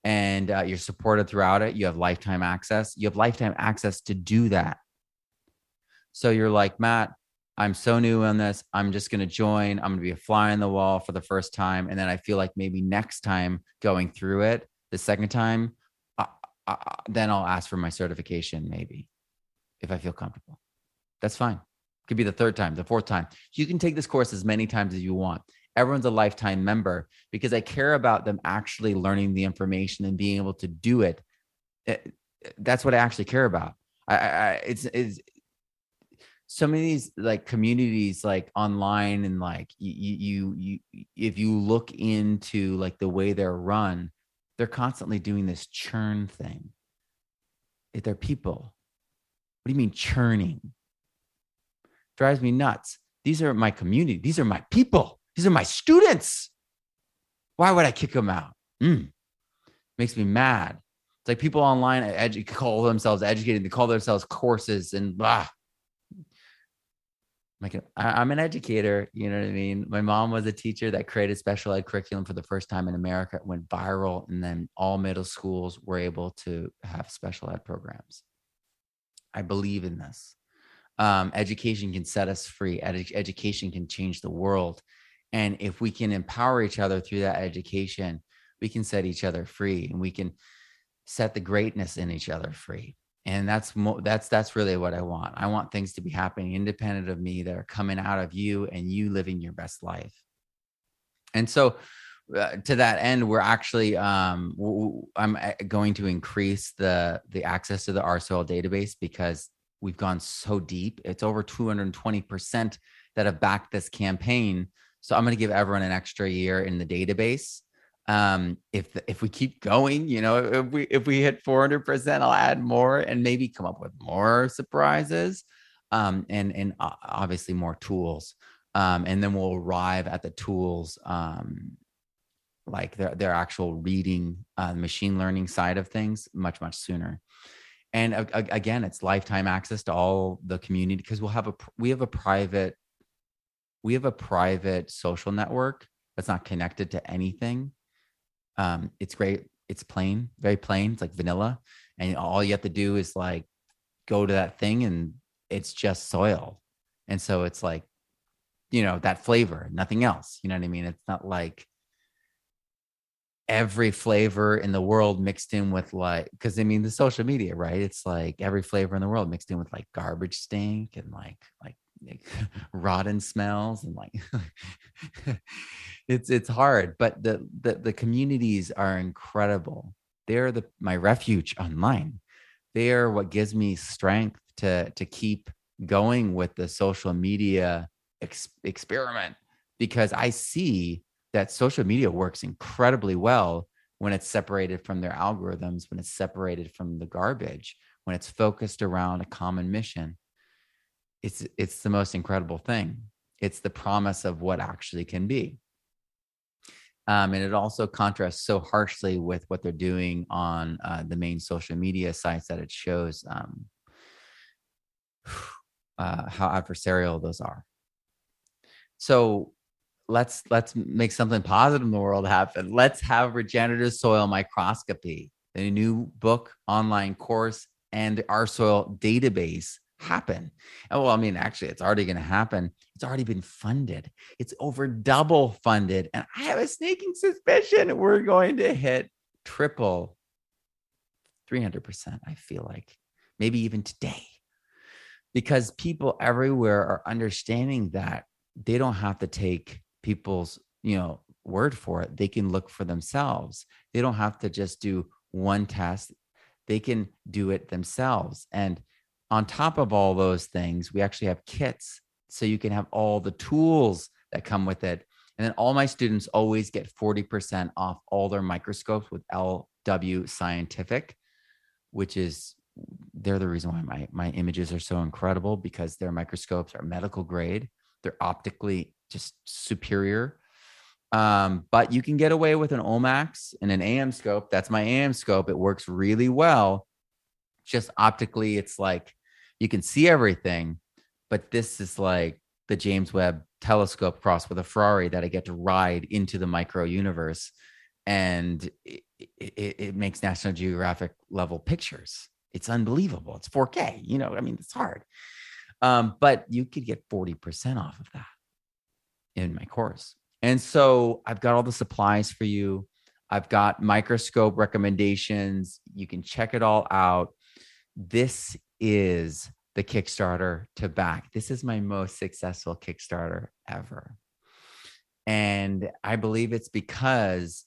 And uh, you're supported throughout it. You have lifetime access. You have lifetime access to do that. So you're like, Matt, I'm so new on this. I'm just going to join. I'm going to be a fly on the wall for the first time. And then I feel like maybe next time going through it, the second time, then I'll ask for my certification, maybe if I feel comfortable. That's fine. Could be the third time, the fourth time. You can take this course as many times as you want. Everyone's a lifetime member because I care about them actually learning the information and being able to do it. eh, that's what I actually care about. I, I it's, it's some of these like communities like online and like you, you you if you look into like the way they're run they're constantly doing this churn thing if they're people what do you mean churning drives me nuts these are my community these are my people these are my students why would i kick them out mm. makes me mad it's like people online edu- call themselves educated they call themselves courses and blah like I'm an educator, you know what I mean? My mom was a teacher that created special ed curriculum for the first time in America. It went viral, and then all middle schools were able to have special ed programs. I believe in this. Um, education can set us free. Ed- education can change the world, and if we can empower each other through that education, we can set each other free, and we can set the greatness in each other free. And that's mo- that's that's really what i want. I want things to be happening independent of me that are coming out of you and you living your best life. And so uh, to that end we're actually um w- i'm uh, going to increase the the access to the rsoil database because we've gone so deep. It's over 220% that have backed this campaign so i'm going to give everyone an extra year in the database. Um if if we keep going you know if we if we hit 400% i'll add more and maybe come up with more surprises um and and obviously more tools. Um and then we'll arrive at the tools um like their their actual reading uh, machine learning side of things much much sooner. And again it's lifetime access to all the community because we'll have a we have a private we have a private social network that's not connected to anything um, it's great. It's plain, very plain. It's like vanilla. And all you have to do is like go to that thing and it's just soil. And so it's like, you know, that flavor, nothing else. You know what I mean? It's not like every flavor in the world mixed in with like, because I mean, the social media, right? It's like every flavor in the world mixed in with like garbage stink and like, like, like (laughs) rotten smells and like (laughs) it's it's hard but the, the the communities are incredible. They're the my refuge online. They are what gives me strength to to keep going with the social media ex- experiment because i see that social media works incredibly well when it's separated from their algorithms when it's separated from the garbage when it's focused around a common mission it's it's the most incredible thing. It's the promise of what actually can be. Um, and it also contrasts so harshly with what they're doing on uh, the main social media sites that it shows um, (sighs) uh, how adversarial those are. So let's let's make something positive in the world happen. Let's have regenerative soil microscopy the new book online course and our soil database happen. And well, I mean, actually, it's already going to happen. It's already been funded. It's over double funded. And I have a sneaking suspicion we're going to hit triple 300%, I feel like, maybe even today. Because people everywhere are understanding that they don't have to take people's, you know, word for it. They can look for themselves. They don't have to just do one test. They can do it themselves. And on top of all those things, we actually have kits so you can have all the tools that come with it. And then all my students always get 40% off all their microscopes with LW Scientific, which is they're the reason why my, my images are so incredible because their microscopes are medical grade. They're optically just superior. Um, but you can get away with an Omax and an AmScope. That's my AmScope. It works really well. Just optically, it's like you can see everything, but this is like the James Webb telescope crossed with a Ferrari that I get to ride into the micro universe. And it, it, it makes National Geographic level pictures. It's unbelievable. It's 4K. You know, I mean, it's hard. Um, but you could get 40% off of that in my course. And so I've got all the supplies for you. I've got microscope recommendations. You can check it all out. This is the Kickstarter to back. This is my most successful Kickstarter ever. And I believe it's because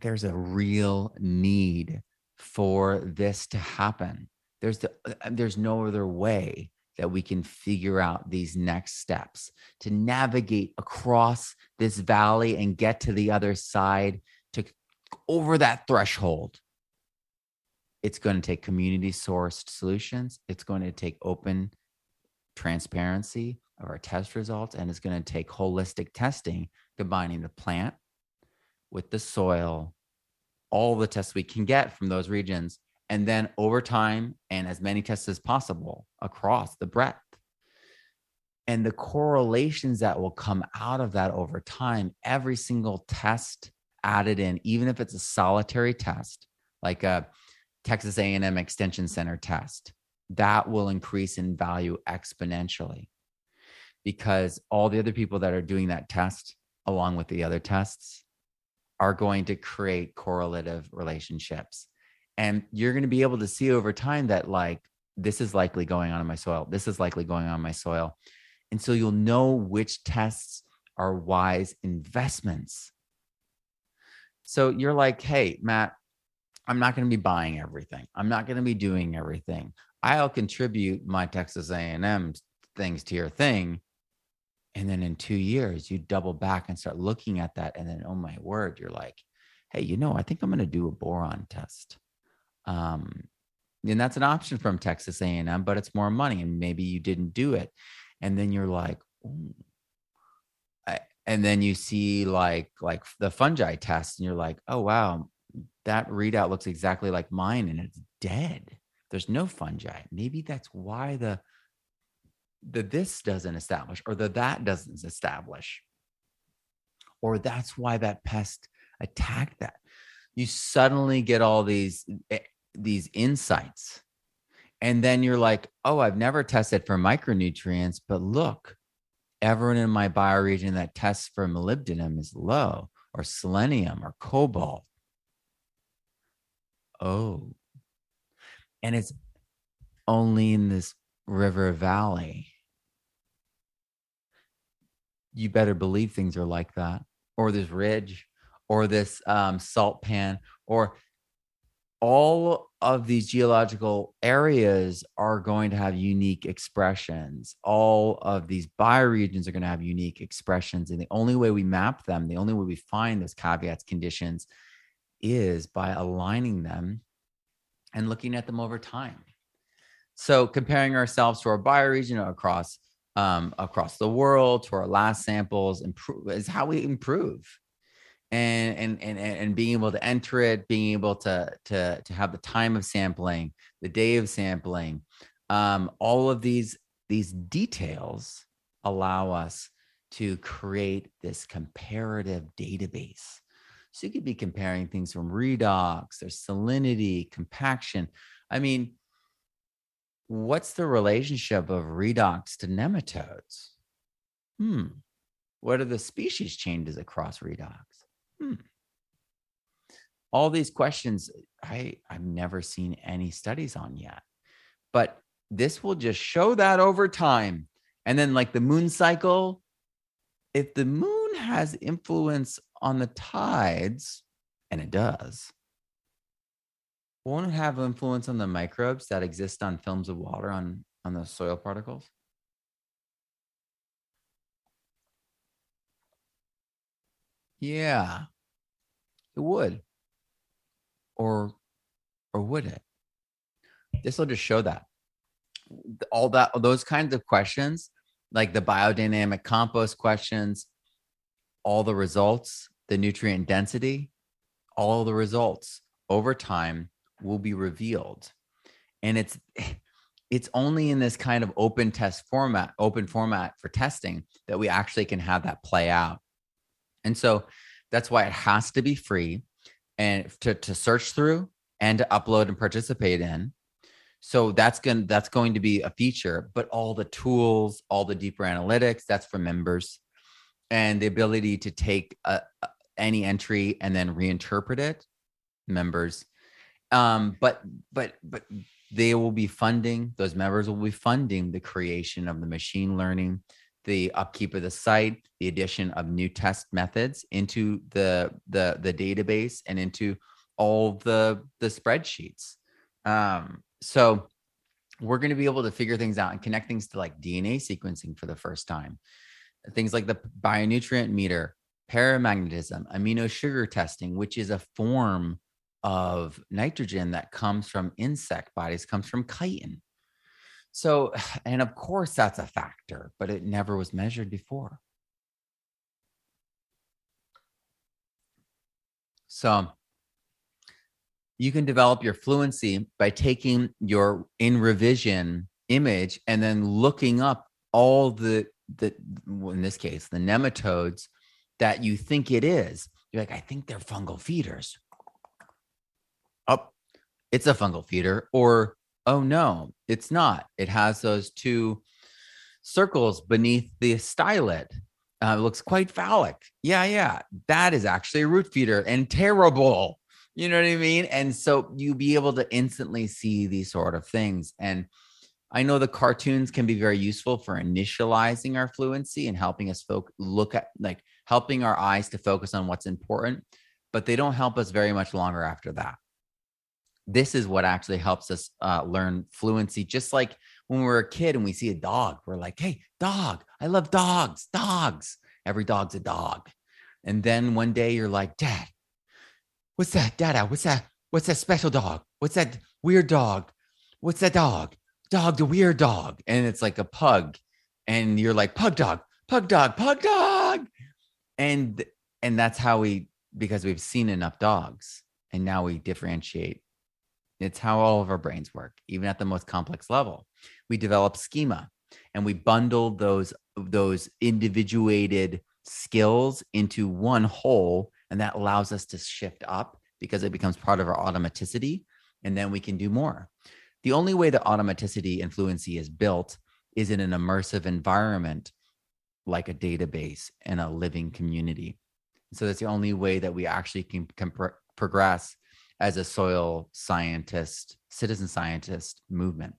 there's a real need for this to happen. There's the, uh, there's no other way that we can figure out these next steps to navigate across this valley and get to the other side to over that threshold it's going to take community sourced solutions it's going to take open transparency of our test results and it's going to take holistic testing combining the plant with the soil all the tests we can get from those regions and then over time and as many tests as possible across the breadth. And the correlations that will come out of that over time every single test added in even if it's a solitary test like a texas a&m extension center test that will increase in value exponentially because all the other people that are doing that test along with the other tests are going to create correlative relationships. And you're going to be able to see over time that like this is likely going on in my soil this is likely going on in my soil. And so you'll know which tests are wise investments. So you're like hey matt i'm not going to be buying everything. I'm not going to be doing everything. I'll contribute my texas a&m things to your thing and then in two years you double back and start looking at that and then oh my word you're like hey you know i think i'm going to do a boron test. Um, and that's an option from Texas A&M, but it's more money, and maybe you didn't do it, and then you're like, and then you see like like the fungi test, and you're like, oh wow, that readout looks exactly like mine, and it's dead. There's no fungi. Maybe that's why the the this doesn't establish, or the that doesn't establish, or that's why that pest attacked that you suddenly get all these eh, these insights. And then you're like, oh, I've never tested for micronutrients, but look, everyone in my bioregion that tests for molybdenum is low, or selenium, or cobalt. Oh. And it's only in this river valley. You better believe things are like that, or this ridge, or this um, salt pan, or all of these geological areas are going to have unique expressions. All of these bioregions are going to have unique expressions. And the only way we map them, the only way we find those caveats conditions is by aligning them and looking at them over time. So comparing ourselves to our bioregion across um, across the world to our last samples improve is how we improve and and and and being able to enter it being able to to to have the time of sampling the day of sampling um, all of these these details allow us to create this comparative database so you could be comparing things from redox there's salinity compaction. I mean what's the relationship of redox to nematodes? Hmm. What are the species changes across redox? Hmm. all these questions i i've never seen any studies on yet. But this will just show that over time. And then like the moon cycle if the moon has influence on the tides and it does won't it have influence on the microbes that exist on films of water on on the soil particles Yeah, it would. Or or would it? This will just show that. All that those kinds of questions, like the biodynamic compost questions, all the results, the nutrient density, all the results over time will be revealed. And it's it's only in this kind of open test format, open format for testing that we actually can have that play out. And so that's why it has to be free and to, to search through and to upload and participate in. So that's going that's going to be a feature, but all the tools, all the deeper analytics, that's for members, and the ability to take a, any entry and then reinterpret it, members. Um, but but but they will be funding those members will be funding the creation of the machine learning the upkeep of the site the addition of new test methods into the the the database and into all the the spreadsheets um so we're going to be able to figure things out and connect things to like dna sequencing for the first time things like the bionutrient meter paramagnetism amino sugar testing which is a form of nitrogen that comes from insect bodies comes from chitin. So, (sighs) and of course, that's a factor, but it never was measured before. So, you can develop your fluency by taking your in revision image and then looking up all the the in this case the nematodes that you think it is. You're like, I think they're fungal feeders oh, it's a fungal feeder, or oh no, it's not. It has those two circles beneath the stylet. Uh, it looks quite phallic. Yeah, yeah, that is actually a root feeder and terrible. You know what I mean? And so you be able to instantly see these sort of things. And I know the cartoons can be very useful for initializing our fluency and helping us folk look at like helping our eyes to focus on what's important, but they don't help us very much longer after that this is what actually helps us uh, learn fluency. Just like when we're a kid and we see a dog, we're like, hey, dog, I love dogs, dogs. Every dog's a dog. And then one day you're like, Dad, what's that? Dada, what's that? What's that special dog? What's that weird dog? What's that dog? Dog, the weird dog. And it's like a pug. And you're like, pug dog, pug dog, pug dog. And and that's how we because we've seen enough dogs and now we differentiate it's how all of our brains work, even at the most complex level. We develop schema and we bundle those those individuated skills into one whole and that allows us to shift up because it becomes part of our automaticity and then we can do more. The only way that automaticity and fluency is built is in an immersive environment like a database and a living community. So that's the only way that we actually can, can pro- progress as a soil scientist, citizen scientist movement.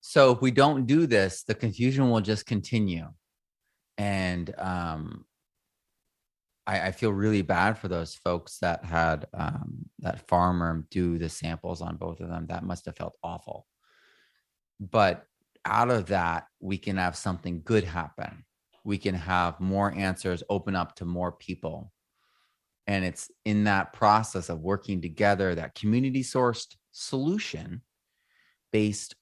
So if we don't do this, the confusion will just continue. And um, I, I, feel really bad for those folks that had um, that farmer do the samples on both of them. That must have felt awful. But out of that, we can have something good happen. We can have more answers open up to more people and it's in that process of working together, that community sourced solution based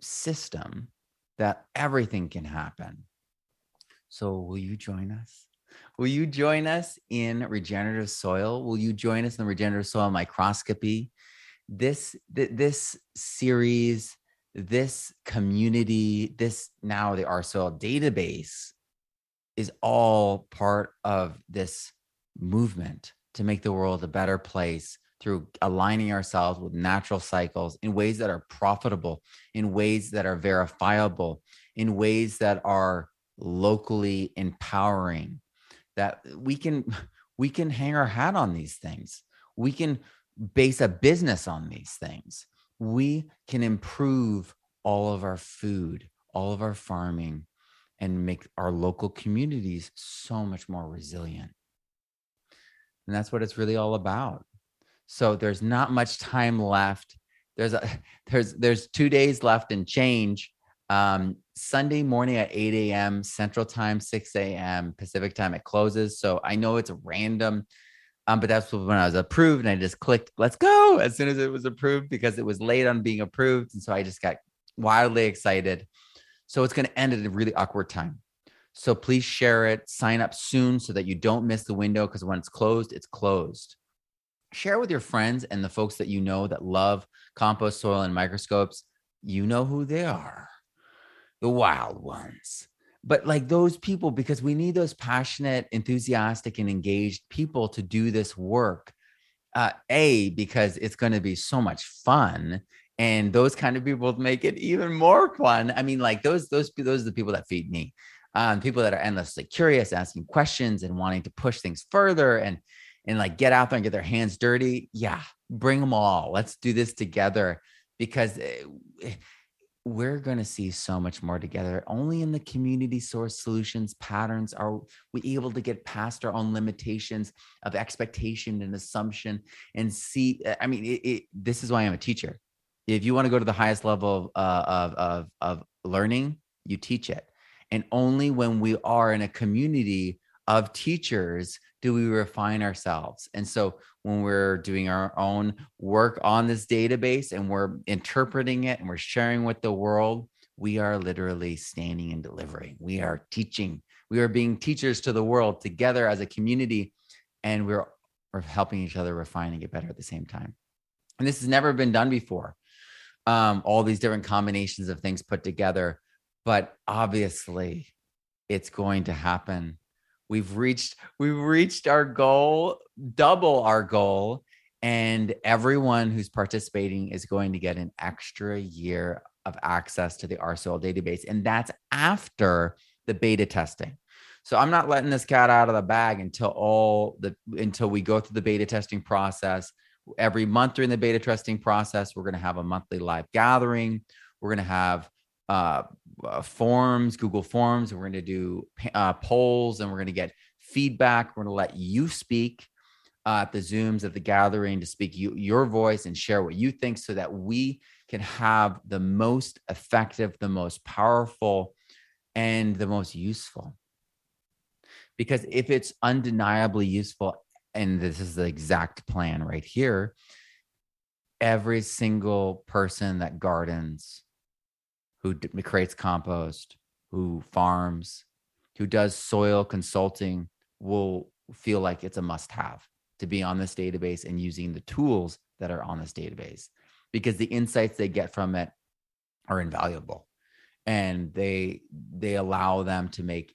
system, that everything can happen. So, will you join us? Will you join us in regenerative soil? Will you join us in the regenerative soil microscopy? This th- this series, this community, this now the R Soil database is all part of this movement to make the world a better place through aligning ourselves with natural cycles in ways that are profitable, in ways that are verifiable, in ways that are locally empowering that we can (laughs) we can hang our hat on these things. We can base a business on these things. We can improve all of our food, all of our farming and make our local communities so much more resilient and that's what it's really all about so there's not much time left there's a (laughs) there's there's two days left and change um, sunday morning at 8 a.m central time 6 a.m pacific time it closes. So i know it's random um, but that's when i was approved and i just clicked let's go as soon as it was approved because it was late on being approved. And so i just got wildly excited. So it's going to end at a really awkward time. So please share it, sign up soon so that you don't miss the window because when it's closed, it's closed. Share with your friends and the folks that you know that love compost soil and microscopes. You know who they are the wild ones. But like those people, because we need those passionate, enthusiastic, and engaged people to do this work. Uh, a, because it's going to be so much fun and those kind of people make it even more fun. I mean, like those those those are the people that feed me. Um, people that are endlessly curious, asking questions, and wanting to push things further, and and like get out there and get their hands dirty. Yeah, bring them all. Let's do this together because eh, we're going to see so much more together. Only in the community source solutions patterns are we able to get past our own limitations of expectation and assumption and see. Eh, I mean, it, it, this is why I'm a teacher if you want to go to the highest level of, uh, of, of, of learning, you teach it. And only when we are in a community of teachers do we refine ourselves. And so when we're doing our own work on this database and we're interpreting it and we're sharing with the world, we are literally standing and delivering. We are teaching. We are being teachers to the world together as a community, and we're, we're helping each other refine and get better at the same time. And this has never been done before um, all these different combinations of things put together. But obviously, it's going to happen. We've reached we've reached our goal, double our goal, and everyone who's participating is going to get an extra year of access to the RSoil database, and that's after the beta testing. So I'm not letting this cat out of the bag until all the until we go through the beta testing process every month during the beta testing process, we're going to have a monthly live gathering. We're going to have uh, uh, forms, Google Forms. We're going to do uh, polls and we're going to get feedback. We're going to let you speak uh, at the Zooms at the gathering to speak you, your voice and share what you think so that we can have the most effective, the most powerful, and the most useful. Because if it's undeniably useful and this is the exact plan right here every single person that gardens who d- creates compost who farms who does soil consulting will feel like it's a must have to be on this database and using the tools that are on this database because the insights they get from it are invaluable and they they allow them to make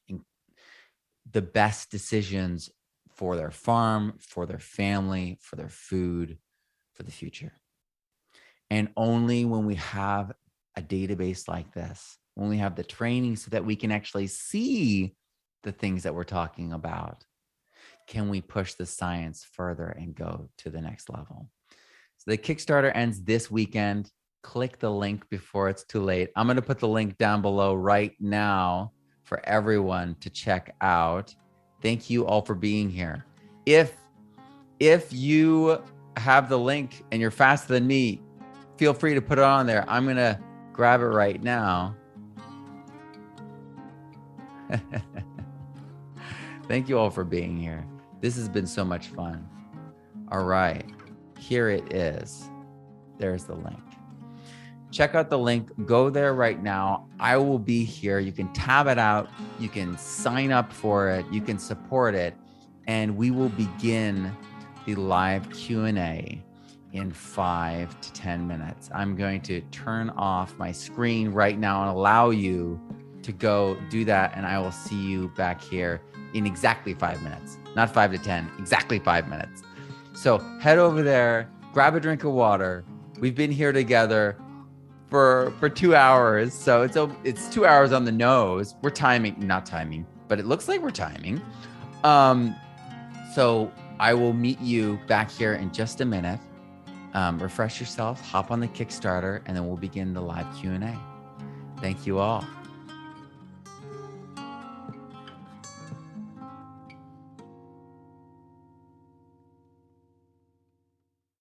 the best decisions for their farm, for their family, for their food, for the future. And only when we have a database like this, when we have the training so that we can actually see the things that we're talking about, can we push the science further and go to the next level. So the Kickstarter ends this weekend. Click the link before it's too late. I'm going to put the link down below right now for everyone to check out. Thank you all for being here. If if you have the link and you're faster than me, feel free to put it on there. I'm going to grab it right now. (laughs) Thank you all for being here. This has been so much fun. All right, here it is. There's the link check out the link. Go there right now. I will be here. You can tab it out. You can sign up for it. You can support it, and we will begin the live Q and A in five to ten minutes. I'm going to turn off my screen right now and allow you to go do that, and I will see you back here in exactly five minutes. Not five to ten, exactly five minutes. So head over there, grab a drink of water. We've been here together for for two hours. So it's it's two hours on the nose. We're timing, not timing, but it looks like we're timing. Um, so I will meet you back here in just a minute. Um, refresh yourself, hop on the Kickstarter, and then we'll begin the live Q and A. Thank you all.